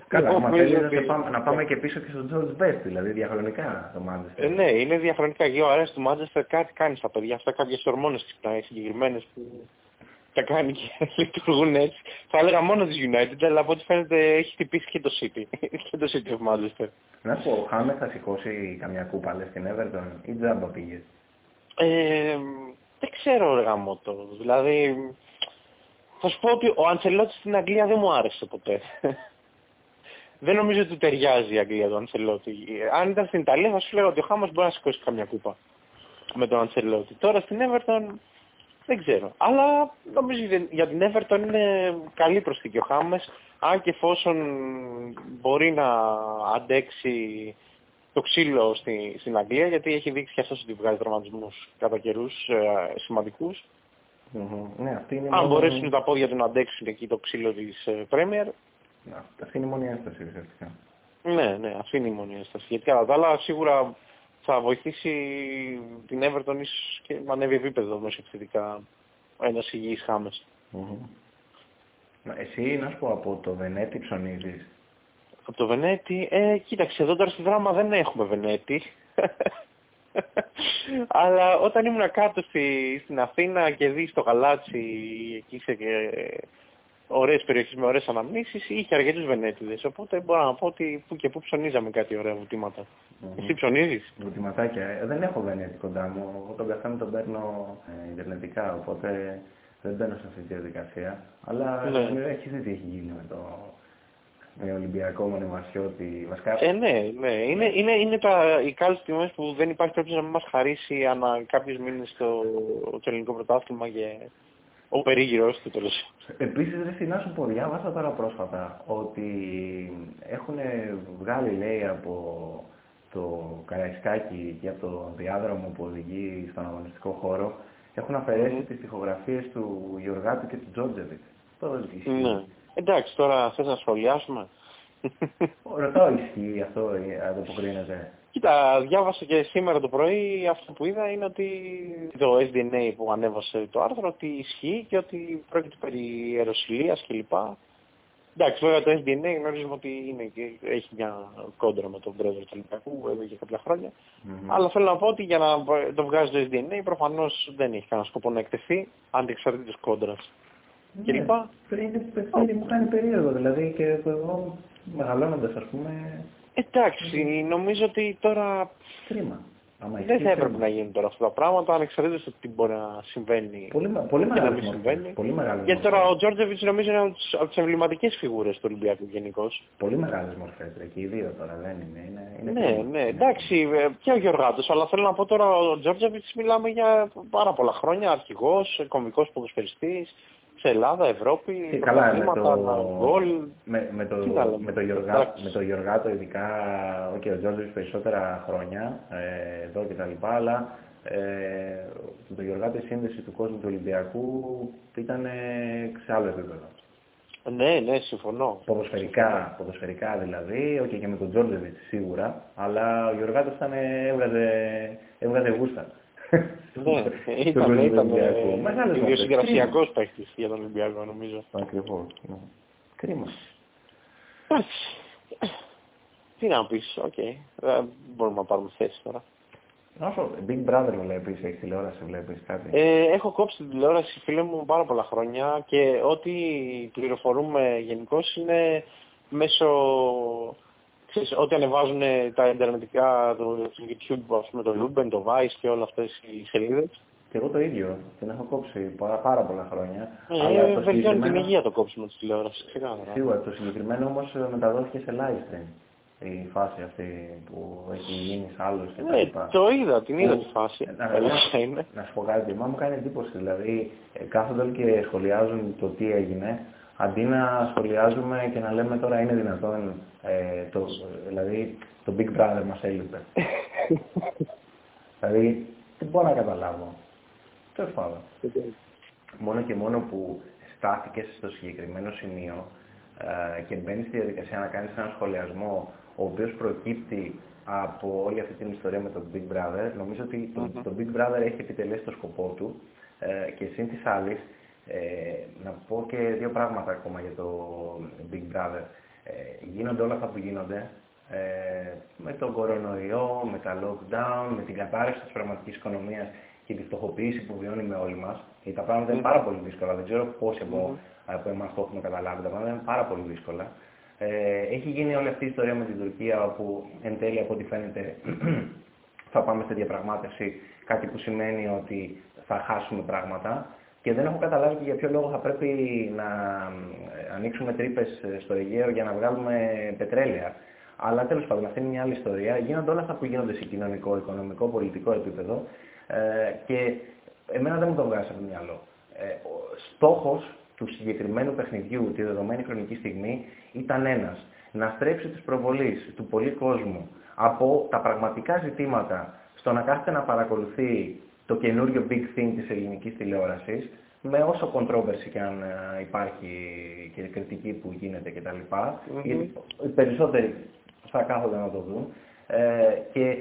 Speaker 1: Καλά, άμα θέλεις να, πάμε, να πάμε και πίσω και στον George Best, δηλαδή διαχρονικά το Μάντσεστερ.
Speaker 2: Ε, ναι, είναι διαχρονικά. Και ο αέρας του Μάντσεστερ κάτι κάνει στα παιδιά αυτά, κάποιες ορμόνες συγκεκριμένες που τα κάνει και λειτουργούν έτσι. Θα έλεγα μόνο της United, αλλά από ό,τι φαίνεται έχει χτυπήσει και το City. και το City of Manchester.
Speaker 1: Να πω, ο Χάμερ θα σηκώσει καμιά κούπα λες στην Everton ή τζάμπα πήγε;
Speaker 2: Ε, δεν ξέρω ρε γαμότο. Δηλαδή, θα σου πω ότι ο Αντσελότη στην Αγγλία δεν μου άρεσε ποτέ. δεν νομίζω ότι ταιριάζει η Αγγλία του Αντσελότη. Αν ήταν στην Ιταλία θα σου λέγα ότι ο Χάμος μπορεί να σηκώσει καμιά κούπα με τον Αντσελότη. Τώρα στην Everton δεν ξέρω. Αλλά νομίζω για την Everton είναι καλή προσθήκη ο Χάμες. Αν και εφόσον μπορεί να αντέξει το ξύλο στη, στην Αγγλία γιατί έχει δείξει και αυτός ότι βγάζει τραυματισμούς κατά καιρούς ε, σημαντικούς.
Speaker 1: Mm-hmm. Ναι, αυτή είναι
Speaker 2: Αν
Speaker 1: μόνο-
Speaker 2: μπορέσουν τα πόδια του να αντέξουν εκεί το ξύλο της ε, Premier,
Speaker 1: Ναι, Αυτή είναι η μόνη ένσταση ουσιαστικά.
Speaker 2: ναι, ναι, αυτή είναι η μόνη ένσταση. Γιατί κατά τα άλλα σίγουρα θα βοηθήσει την Everton ίσως και να ανέβει επίπεδο μέσα επιθετικά ένας υγιής Χάμες.
Speaker 1: Mm-hmm. Μα Εσύ, να σου πω, από το Βενέτη ψωνίζεις;
Speaker 2: Από το Βενέτη, ε, κοίταξε, εδώ τώρα στη δράμα δεν έχουμε Βενέτη. Αλλά όταν ήμουν κάτω στη, στην Αθήνα και δει το γαλάτσι εκεί σε ε, ωραίες περιοχές με ωραίες αναμνήσεις, είχε αρκετούς Βενέτιδες. Οπότε μπορώ να πω ότι που και που ψωνίζαμε κάτι ωραία βουτήματα. Εσύ ψωνίζεις;
Speaker 1: Βουτηματάκια. Ε, δεν έχω Βενέτη κοντά μου. Εγώ τον καφέ μου τον παίρνω ε, ιντερνετικά, οπότε δεν μπαίνω σε αυτή τη διαδικασία. Αλλά
Speaker 2: Ναι.
Speaker 1: ε, έχεις δει τι έχει γίνει με το με Ολυμπιακό Μονεμασιώτη. Βασικά,
Speaker 2: Ε, ναι, ναι. Είναι, είναι, είναι τα, οι κάλες τιμές που δεν υπάρχει περίπτωση να μην μας χαρίσει ανά κάποιους μήνες στο, το ελληνικό πρωτάθλημα και ο περίγυρος του τέλος.
Speaker 1: Επίσης, ρε να σου πω, διάβασα τώρα πρόσφατα ότι έχουν βγάλει, λέει, από το Καραϊσκάκι και από το διάδρομο που οδηγεί στον αγωνιστικό χώρο, έχουν αφαιρέσει
Speaker 2: Μμμ.
Speaker 1: τις τοιχογραφίες του Γιωργάτου και του Τζόρτζεβιτ. Το δεν ισχύει.
Speaker 2: Ναι. Εντάξει, τώρα θες να σχολιάσουμε;
Speaker 1: Ρωτάω, ισχύει αυτό, ε, ανταποκρίνεται.
Speaker 2: Κοίτα, διάβασα και σήμερα το πρωί αυτό που είδα είναι ότι το SDNA που ανέβασε το άρθρο ότι ισχύει και ότι πρόκειται περί αεροσυλίας κλπ. Εντάξει, βέβαια το SDNA γνωρίζουμε ότι είναι και έχει μια κόντρα με τον πρόεδρο του Ολυμπιακού εδώ και κάποια χρόνια.
Speaker 1: Μμμ.
Speaker 2: Αλλά θέλω να πω ότι για να το βγάζει το SDNA προφανώς δεν έχει κανένα σκοπό να εκτεθεί αντιεξαρτήτως κόντρας. Και
Speaker 1: Ναι,
Speaker 2: λοιπά.
Speaker 1: Είναι παιχνίδι, μου κάνει περίεργο, δηλαδή και εγώ μεγαλώνοντας, ας πούμε,
Speaker 2: Εντάξει, νομίζω ότι τώρα
Speaker 1: κρίμα. Άμα
Speaker 2: δεν
Speaker 1: ισχύει,
Speaker 2: θα έπρεπε
Speaker 1: κρίμα.
Speaker 2: να γίνουν τώρα αυτά τα πράγματα ανεξαρτήτως του τι μπορεί να συμβαίνει
Speaker 1: Πολύ, με- πολύ
Speaker 2: και να
Speaker 1: μεγάλες
Speaker 2: μην
Speaker 1: μορφές.
Speaker 2: συμβαίνει.
Speaker 1: Πολύ μεγάλες
Speaker 2: Γιατί
Speaker 1: μορφές.
Speaker 2: τώρα ο Τζόρτζεβιτς νομίζω είναι από τις- από τις εμβληματικές φιγούρες του Ολυμπιακού γενικώς.
Speaker 1: Πολύ μεγάλες μορφές, ρε, και οι δύο τώρα δεν είναι. είναι, είναι
Speaker 2: Ναι,
Speaker 1: κρίμα.
Speaker 2: ναι, εντάξει, ε, και ο Γιωργάτος, αλλά θέλω να πω τώρα ο Τζόρτζεβιτς μιλάμε για πάρα πολλά χρόνια, αρχηγός, κομβικός ποδοσφαιριστής, σε Ελλάδα, Ευρώπη,
Speaker 1: Και καλά, με
Speaker 2: πρωταθλήματα,
Speaker 1: το,
Speaker 2: γκολ.
Speaker 1: με, με, το,
Speaker 2: Τι να λέμε.
Speaker 1: με, το Γιωργά,
Speaker 2: Εντάξει.
Speaker 1: με το Γιωργάτο ειδικά, ok, ο Τζόρτζεβιτς περισσότερα χρόνια ε, εδώ και τα λοιπά, αλλά ε, με το Γιωργάτο η σύνδεση του κόσμου του Ολυμπιακού ήταν ε, σε άλλο επίπεδο.
Speaker 2: Ναι, ναι, συμφωνώ.
Speaker 1: Ποδοσφαιρικά, ποδοσφαιρικά δηλαδή, ok, και με τον Τζόρτζεβιτς σίγουρα, αλλά ο Γιωργάτος ήταν, έβγαζε, έβγαζε γούστα.
Speaker 2: Ναι,
Speaker 1: Στον
Speaker 2: ήταν,
Speaker 1: κόσμο του
Speaker 2: ήταν
Speaker 1: Ολυμπιακού. Μεγάλες μορφές.
Speaker 2: ιδιοσυγκρασιακός παίχτης για τον Ολυμπιακό νομίζω.
Speaker 1: Ακριβώς. ναι. Κρίμα.
Speaker 2: Εντάξει. Τι να πεις, οκ. Δεν μπορούμε να πάρουμε θέση τώρα.
Speaker 1: Να σου Big Brother βλέπεις, έχεις τηλεόραση, βλέπεις κάτι.
Speaker 2: Ε, έχω κόψει την τηλεόραση, φίλε μου, πάρα πολλά χρόνια και ό,τι πληροφορούμε γενικώς είναι μέσω... Ξέρεις, ό,τι ανεβάζουν τα ιντερνετικά, το, το YouTube, ας πούμε, το Luben, το Vice και όλα αυτές οι σελίδες.
Speaker 1: Και εγώ το ίδιο, την έχω κόψει πάρα, πάρα πολλά χρόνια.
Speaker 2: Ε,
Speaker 1: αλλά το
Speaker 2: βελτιώνει την
Speaker 1: συγκεκριμένο-
Speaker 2: υγεία το κόψιμο της τηλεόρασης, ξεκάθαρα.
Speaker 1: Σίγουρα, το συγκεκριμένο όμως ε, μεταδόθηκε σε live stream. Η φάση αυτή που έχει γίνει σε άλλους και τα
Speaker 2: Ναι,
Speaker 1: λοιπά.
Speaker 2: το είδα, την είδα
Speaker 1: Που-
Speaker 2: τη φάση.
Speaker 1: Ε, να-
Speaker 2: Αλήθεια είναι.
Speaker 1: Να σου πω κάτι, μα μου κάνει εντύπωση. Δηλαδή, ε, κάθονται όλοι και σχολιάζουν το τι έγινε, αντί να σχολιάζουμε και να λέμε τώρα είναι δυνατόν, ε, το, δηλαδή το Big Brother μας έλειπε. δηλαδή, δεν μπορώ να καταλάβω. Τέλος πάντων. Μόνο και μόνο που στάθηκες στο συγκεκριμένο σημείο ε, και μπαίνεις στη διαδικασία να κάνεις έναν σχολιασμό ο οποίος προκύπτει από όλη αυτή την ιστορία με τον Big Brother, νομίζω ότι το,
Speaker 2: Μμμ.
Speaker 1: το Big Brother έχει επιτελέσει το σκοπό του ε, και σύν της άλλης ε, να πω και δύο πράγματα ακόμα για το Big Brother. Ε, γίνονται όλα αυτά που γίνονται ε, με τον κορονοϊό, με τα lockdown, με την κατάρρευση της πραγματικής οικονομίας και τη φτωχοποίηση που βιώνουμε όλοι μας. Γιατί τα πράγματα είναι
Speaker 2: Μμμ.
Speaker 1: πάρα πολύ δύσκολα. Δεν ξέρω πόσοι από,
Speaker 2: Μμμ.
Speaker 1: από εμάς το έχουμε καταλάβει. Τα πράγματα είναι πάρα πολύ δύσκολα. Ε, έχει γίνει όλη αυτή η ιστορία με την Τουρκία όπου εν τέλει από ό,τι φαίνεται θα πάμε σε διαπραγμάτευση κάτι που σημαίνει ότι θα χάσουμε πράγματα και δεν έχω καταλάβει και για ποιο λόγο θα πρέπει να ε, ανοίξουμε τρύπες στο Αιγαίο για να βγάλουμε πετρέλαια. Αλλά τέλος πάντων αυτή είναι μια άλλη ιστορία. Γίνονται όλα αυτά που γίνονται σε κοινωνικό, οικονομικό, πολιτικό επίπεδο ε, και εμένα δεν μου το βγάζει από το μυαλό. Ε, ο στόχος του συγκεκριμένου παιχνιδιού τη δεδομένη χρονική στιγμή ήταν ένας. να στρέψει τις προβολής του πολλή κόσμου από τα πραγματικά ζητήματα στο να κάθεται να παρακολουθεί το καινούριο big thing της ελληνικής τηλεόρασης, με όσο controversy και αν ε, υπάρχει και κριτική που γίνεται κτλ. Mm-hmm. Οι περισσότεροι θα κάθονται να το δουν. Ε, και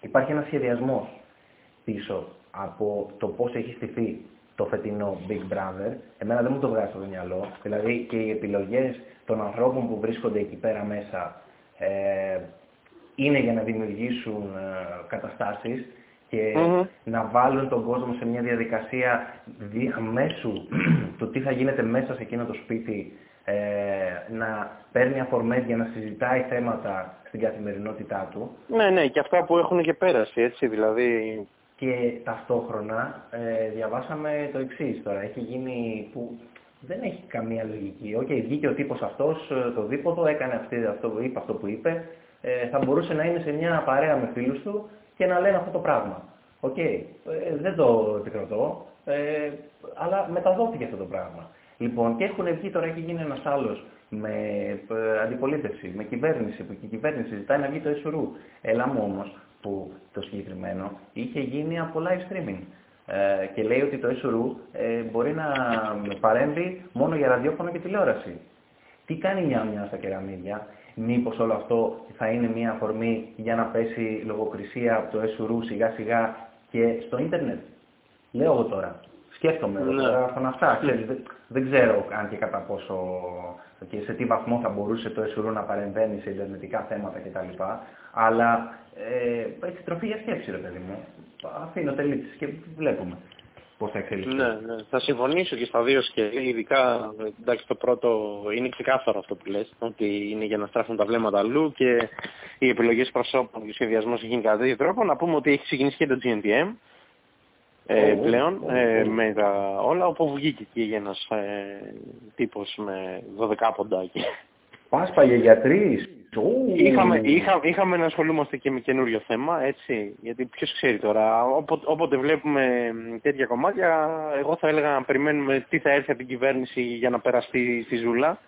Speaker 1: υπάρχει ένας σχεδιασμός πίσω από το πώς έχει στηθεί το φετινό Big Brother. Εμένα δεν μου το βγάζει στο μυαλό. Δηλαδή και οι επιλογές των ανθρώπων που βρίσκονται εκεί πέρα μέσα ε, είναι για να δημιουργήσουν ε, καταστάσεις και να βάλουν τον κόσμο σε μια διαδικασία διαμέσου του τι θα γίνεται μέσα σε εκείνο το σπίτι, ε, να παίρνει αφορμές για να συζητάει θέματα στην καθημερινότητά του.
Speaker 2: Ναι, ναι, και αυτά που έχουν και πέρασει, έτσι, δηλαδή...
Speaker 1: Και ταυτόχρονα ε, διαβάσαμε το εξής τώρα, έχει γίνει που δεν έχει καμία λογική. OK, okay, βγήκε ο τύπος αυτός, ε, το δίποδο, έκανε αυτή, αυτό που είπε, αυτό που είπε, ε, θα μπορούσε να είναι σε μια παρέα με φίλους του και να λένε αυτό το πράγμα. OK, okay, ε, δεν το επικροτώ, ε, αλλά μεταδόθηκε αυτό το πράγμα. Λοιπόν, και έχουν βγει τώρα, έχει γίνει ένας σάλος με ε, αντιπολίτευση, με κυβέρνηση, που και η κυβέρνηση ζητάει να βγει το ΕΣΡ. Έλα μου όμως που το συγκεκριμένο είχε γίνει από live streaming. Ε, και λέει ότι το ΕΣΡ ε, μπορεί να παρέμβει μόνο για ραδιόφωνο και τηλεόραση. Τι κάνει μια μια στα κεραμίδια, μήπως όλο αυτό θα είναι μια αφορμή για να πέσει λογοκρισία από το ΕΣΟΡΟΥ σιγά σιγά και στο ίντερνετ. Λέω εγώ τώρα. Σκέφτομαι ναι. τώρα αυτά. δεν, ξέρω αν και κατά πόσο και σε τι βαθμό θα μπορούσε το ΕΣΟΡΟΥ να παρεμβαίνει σε ιντερνετικά θέματα κτλ. Αλλά ε, έχει τροφή για σκέψη ρε παιδί μου. Αφήνω τελείως και βλέπουμε πώς θα εξελιχθεί.
Speaker 2: Ναι, ναι. Θα συμφωνήσω και στα δύο σκέλη. Ειδικά, εντάξει, το πρώτο είναι ξεκάθαρο αυτό που λες, ότι είναι για να στράφουν τα βλέμματα αλλού και οι επιλογές προσώπων και ο σχεδιασμός έχει γίνει κατά τέτοιο τρόπο. Να πούμε ότι έχει ξεκινήσει και το GNTM ε, πλέον ε, με τα όλα, όπου βγήκε και ένας ε, τύπος με 12 ποντά
Speaker 1: Πάσπαγε για τρεις.
Speaker 2: Είχαμε, είχα, είχαμε να ασχολούμαστε και με καινούριο θέμα, έτσι, γιατί ποιος ξέρει τώρα, όποτε, όποτε βλέπουμε τέτοια κομμάτια, εγώ θα έλεγα να περιμένουμε τι θα έρθει από την κυβέρνηση για να περαστεί στη ζούλα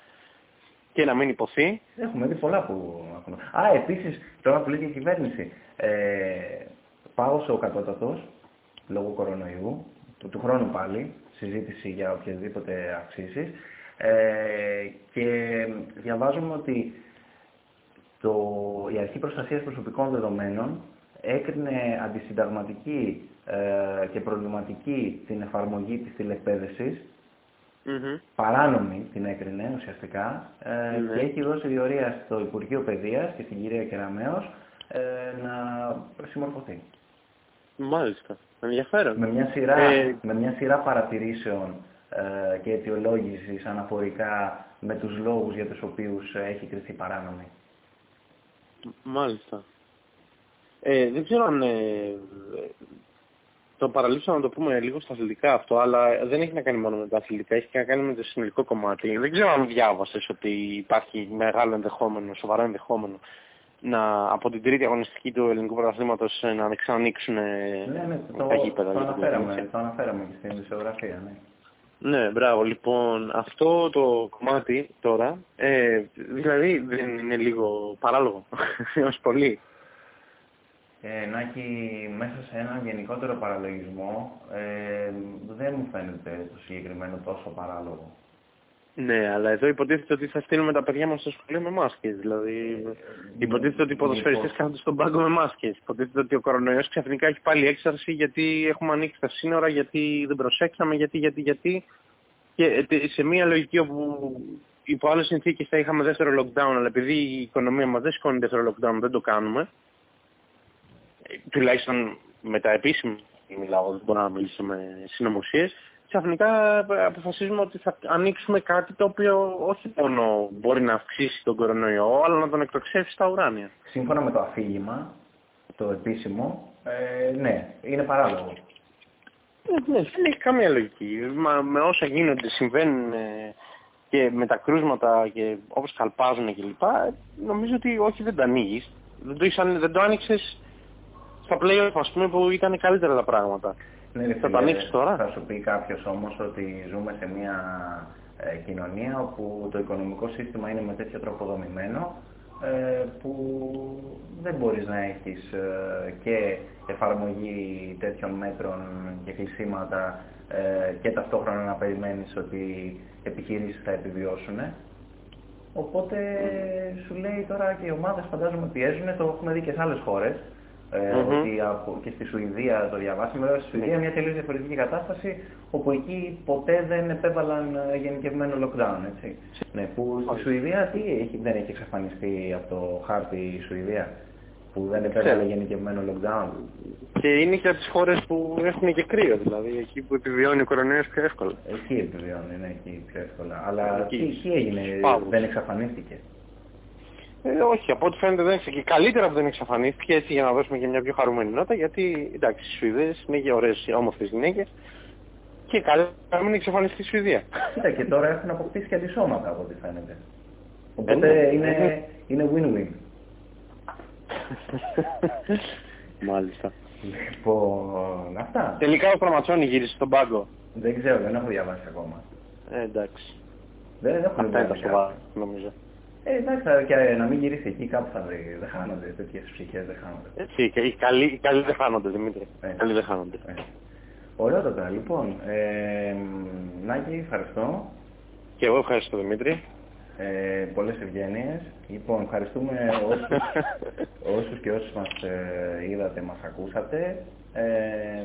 Speaker 2: και να μην υποθεί.
Speaker 1: Έχουμε δει πολλά που έχουμε. Α, επίσης, τώρα που λέει η κυβέρνηση, ε, πάω σε ο κατώτατος, λόγω κορονοϊού, του, του χρόνου πάλι, συζήτηση για οποιασδήποτε αυξήσεις, ε, και διαβάζουμε ότι το, η Αρχή Προστασίας Προσωπικών Δεδομένων έκρινε αντισυνταγματική ε, και προβληματική την εφαρμογή της τηλεκπαίδευσης, παράνομη την έκρινε ουσιαστικά ε, ναι. και έχει δώσει διορία στο Υπουργείο Παιδείας και στην κυρία Κεραμέως ε, να συμμορφωθεί.
Speaker 2: Μάλιστα. Ενδιαφέρον.
Speaker 1: Με μια σειρά, ε... με μια σειρά παρατηρήσεων ε, και αιτιολόγησης αναφορικά με τους λόγους για τους οποίους έχει κριθεί παράνομη.
Speaker 2: Μάλιστα. Ε, δεν ξέρω αν ε, το παραλείψα να το πούμε λίγο στα αθλητικά αυτό, αλλά δεν έχει να κάνει μόνο με τα αθλητικά, έχει να κάνει με το συνολικό κομμάτι. Δεν ξέρω αν διάβασες ότι υπάρχει μεγάλο ενδεχόμενο, σοβαρό ενδεχόμενο να, από την τρίτη αγωνιστική του ελληνικού πρωταθλήματος να ξανανοίξουν
Speaker 1: ναι, ναι, το, τα γήπεδα. Το, αναφέραμε, το αναφέραμε και στην ισογραφία, ναι.
Speaker 2: Ναι, μπράβο. Λοιπόν, αυτό το κομμάτι τώρα, ε, δηλαδή δεν είναι λίγο παράλογο, ως πολύ.
Speaker 1: Ε, να έχει μέσα σε έναν γενικότερο παραλογισμό, ε, δεν μου φαίνεται το συγκεκριμένο τόσο παράλογο.
Speaker 2: Ναι, αλλά εδώ υποτίθεται ότι θα στείλουμε τα παιδιά μας στο σχολείο με μάσκες. Δηλαδή, υποτίθεται ότι οι ποδοσφαιριστές κάθονται στον πάγκο με μάσκες. Υποτίθεται ότι ο κορονοϊός ξαφνικά έχει πάλι έξαρση γιατί έχουμε ανοίξει τα σύνορα, γιατί δεν προσέξαμε, γιατί, γιατί, γιατί. Και ε, σε μια λογική όπου υπό άλλες συνθήκες θα είχαμε δεύτερο lockdown, αλλά επειδή η οικονομία μας δεν σηκώνει δεύτερο lockdown, δεν το κάνουμε. Ε, τουλάχιστον με τα επίσημα, μιλάω, δεν μπορώ να μιλήσω με συνωμοσίες ξαφνικά αποφασίζουμε ότι θα ανοίξουμε κάτι το οποίο όχι μόνο μπορεί να αυξήσει τον κορονοϊό, αλλά να τον εκτοξεύσει στα ουράνια.
Speaker 1: Σύμφωνα με το αφήγημα, το επίσημο, ε, ναι, είναι παράλογο.
Speaker 2: Ναι, ναι, δεν έχει καμία λογική. Μα, με όσα γίνονται, συμβαίνουν ε, και με τα κρούσματα και όπως καλπάζουν κλπ. Νομίζω ότι όχι δεν το ανοίγεις. Δεν το, δεν το άνοιξες στα play ας πούμε που ήταν καλύτερα τα πράγματα.
Speaker 1: Ναι, θα το ανοίξεις τώρα. Θα σου πει κάποιος όμως ότι ζούμε σε μια ε, κοινωνία όπου το οικονομικό σύστημα είναι με τέτοιο τρόπο δομημένο ε, που δεν μπορείς να έχεις ε, και εφαρμογή τέτοιων μέτρων και κλεισίματα και ταυτόχρονα να περιμένεις ότι επιχειρήσεις θα επιβιώσουν. Οπότε σου λέει τώρα και οι ομάδες φαντάζομαι πιέζουν, το έχουμε δει και σε άλλες χώρες, ε, ότι από, και στη Σουηδία το διαβάσαμε. Βέβαια, στη Σουηδία μια τελείως διαφορετική κατάσταση, όπου εκεί ποτέ δεν επέβαλαν ε, γενικευμένο lockdown, έτσι. Ναι, που στη Σουηδία τι έχει, δεν έχει εξαφανιστεί από το χάρτη η Σουηδία, που δεν επέβαλε γενικευμένο lockdown.
Speaker 2: Και είναι και από τις χώρες που έχουν και κρύο, δηλαδή εκεί που επιβιώνει ο κορονοϊός πιο εύκολα.
Speaker 1: Εκεί επιβιώνει, ναι, εκεί πιο εύκολα. Αλλά τι, τι έγινε, δεν εξαφανίστηκε.
Speaker 2: Ε, όχι, από ό,τι φαίνεται δεν εξαφανίστηκε. Και καλύτερα που δεν εξαφανίστηκε έτσι για να δώσουμε και μια πιο χαρούμενη νότα γιατί εντάξει, οι Σουηδές είναι και ωραίες όμορφες γυναίκες και καλύτερα να μην εξαφανιστεί η Σουηδία.
Speaker 1: Κοίτα και τώρα έχουν αποκτήσει και αντισώματα από ό,τι φαίνεται. Οπότε ε, είναι, είναι win-win.
Speaker 2: Μάλιστα.
Speaker 1: Λοιπόν, αυτά.
Speaker 2: Τελικά ο Πραματσόνη γύρισε στον πάγκο.
Speaker 1: Δεν ξέρω, δεν έχω διαβάσει ακόμα.
Speaker 2: Ε, εντάξει.
Speaker 1: Δεν έχω
Speaker 2: Αυτά είναι τα σοβαρά, νομίζω.
Speaker 1: Ε, εντάξει, και να μην γυρίσει εκεί κάπου θα βρει. Δεν χάνονται τέτοιες ψυχές, δεν χάνονται.
Speaker 2: Έτσι, και οι καλοί, οι καλοί δεν χάνονται, Δημήτρη. Ε. Οι καλοί δεν χάνονται. Ε.
Speaker 1: Ωραία τότε, λοιπόν. Ε, Νάκη, ευχαριστώ.
Speaker 2: Και εγώ ευχαριστώ, Δημήτρη.
Speaker 1: Ε, πολλές ευγένειες. Λοιπόν, ευχαριστούμε όσους, όσους και όσους μας ε, είδατε, μας ακούσατε. Ε,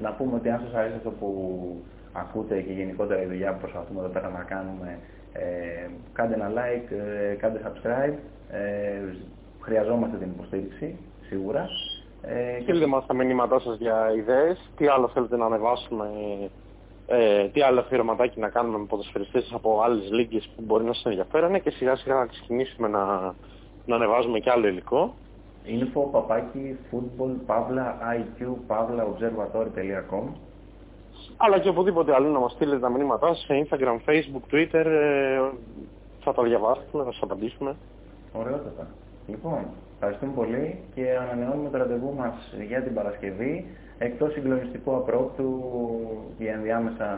Speaker 1: να πούμε ότι αν σας αρέσει αυτό που ακούτε και γενικότερα η δουλειά που προσπαθούμε εδώ πέρα να κάνουμε, ε, κάντε ένα like, ε, κάντε subscribe. Ε, χρειαζόμαστε την υποστήριξη, σίγουρα.
Speaker 2: Ε, Στείλτε μας τα μηνύματά σας για ιδέες, τι άλλο θέλετε να ανεβάσουμε, ε, τι άλλο αφιερωματάκι να κάνουμε με ποδοσφαιριστές από άλλες λίγες που μπορεί να σας ενδιαφέρουν και σιγά σιγά να ξεκινήσουμε να, να ανεβάζουμε και άλλο υλικό.
Speaker 1: Info παπάκι football pavla iq pavla observatory.com
Speaker 2: αλλά και οπουδήποτε αλλού να μας στείλετε τα μηνύματά σας σε Instagram, Facebook, Twitter. Ε, θα τα διαβάσουμε, θα σας απαντήσουμε.
Speaker 1: Ωραιότατα. Λοιπόν, ευχαριστούμε πολύ και ανανεώνουμε το ραντεβού μας για την Παρασκευή. Εκτός συγκλονιστικού απρόπτου για ενδιάμεσα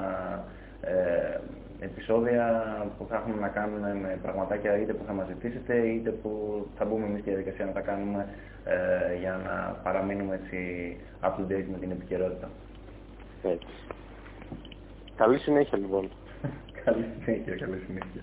Speaker 1: ε, επεισόδια που θα έχουμε να κάνουμε με πραγματάκια είτε που θα μας ζητήσετε είτε που θα μπούμε εμείς στη διαδικασία να τα κάνουμε ε, για να παραμείνουμε έτσι up to date με την επικαιρότητα.
Speaker 2: Έτσι. Καλή συνέχεια λοιπόν.
Speaker 1: καλή συνέχεια, καλή συνέχεια.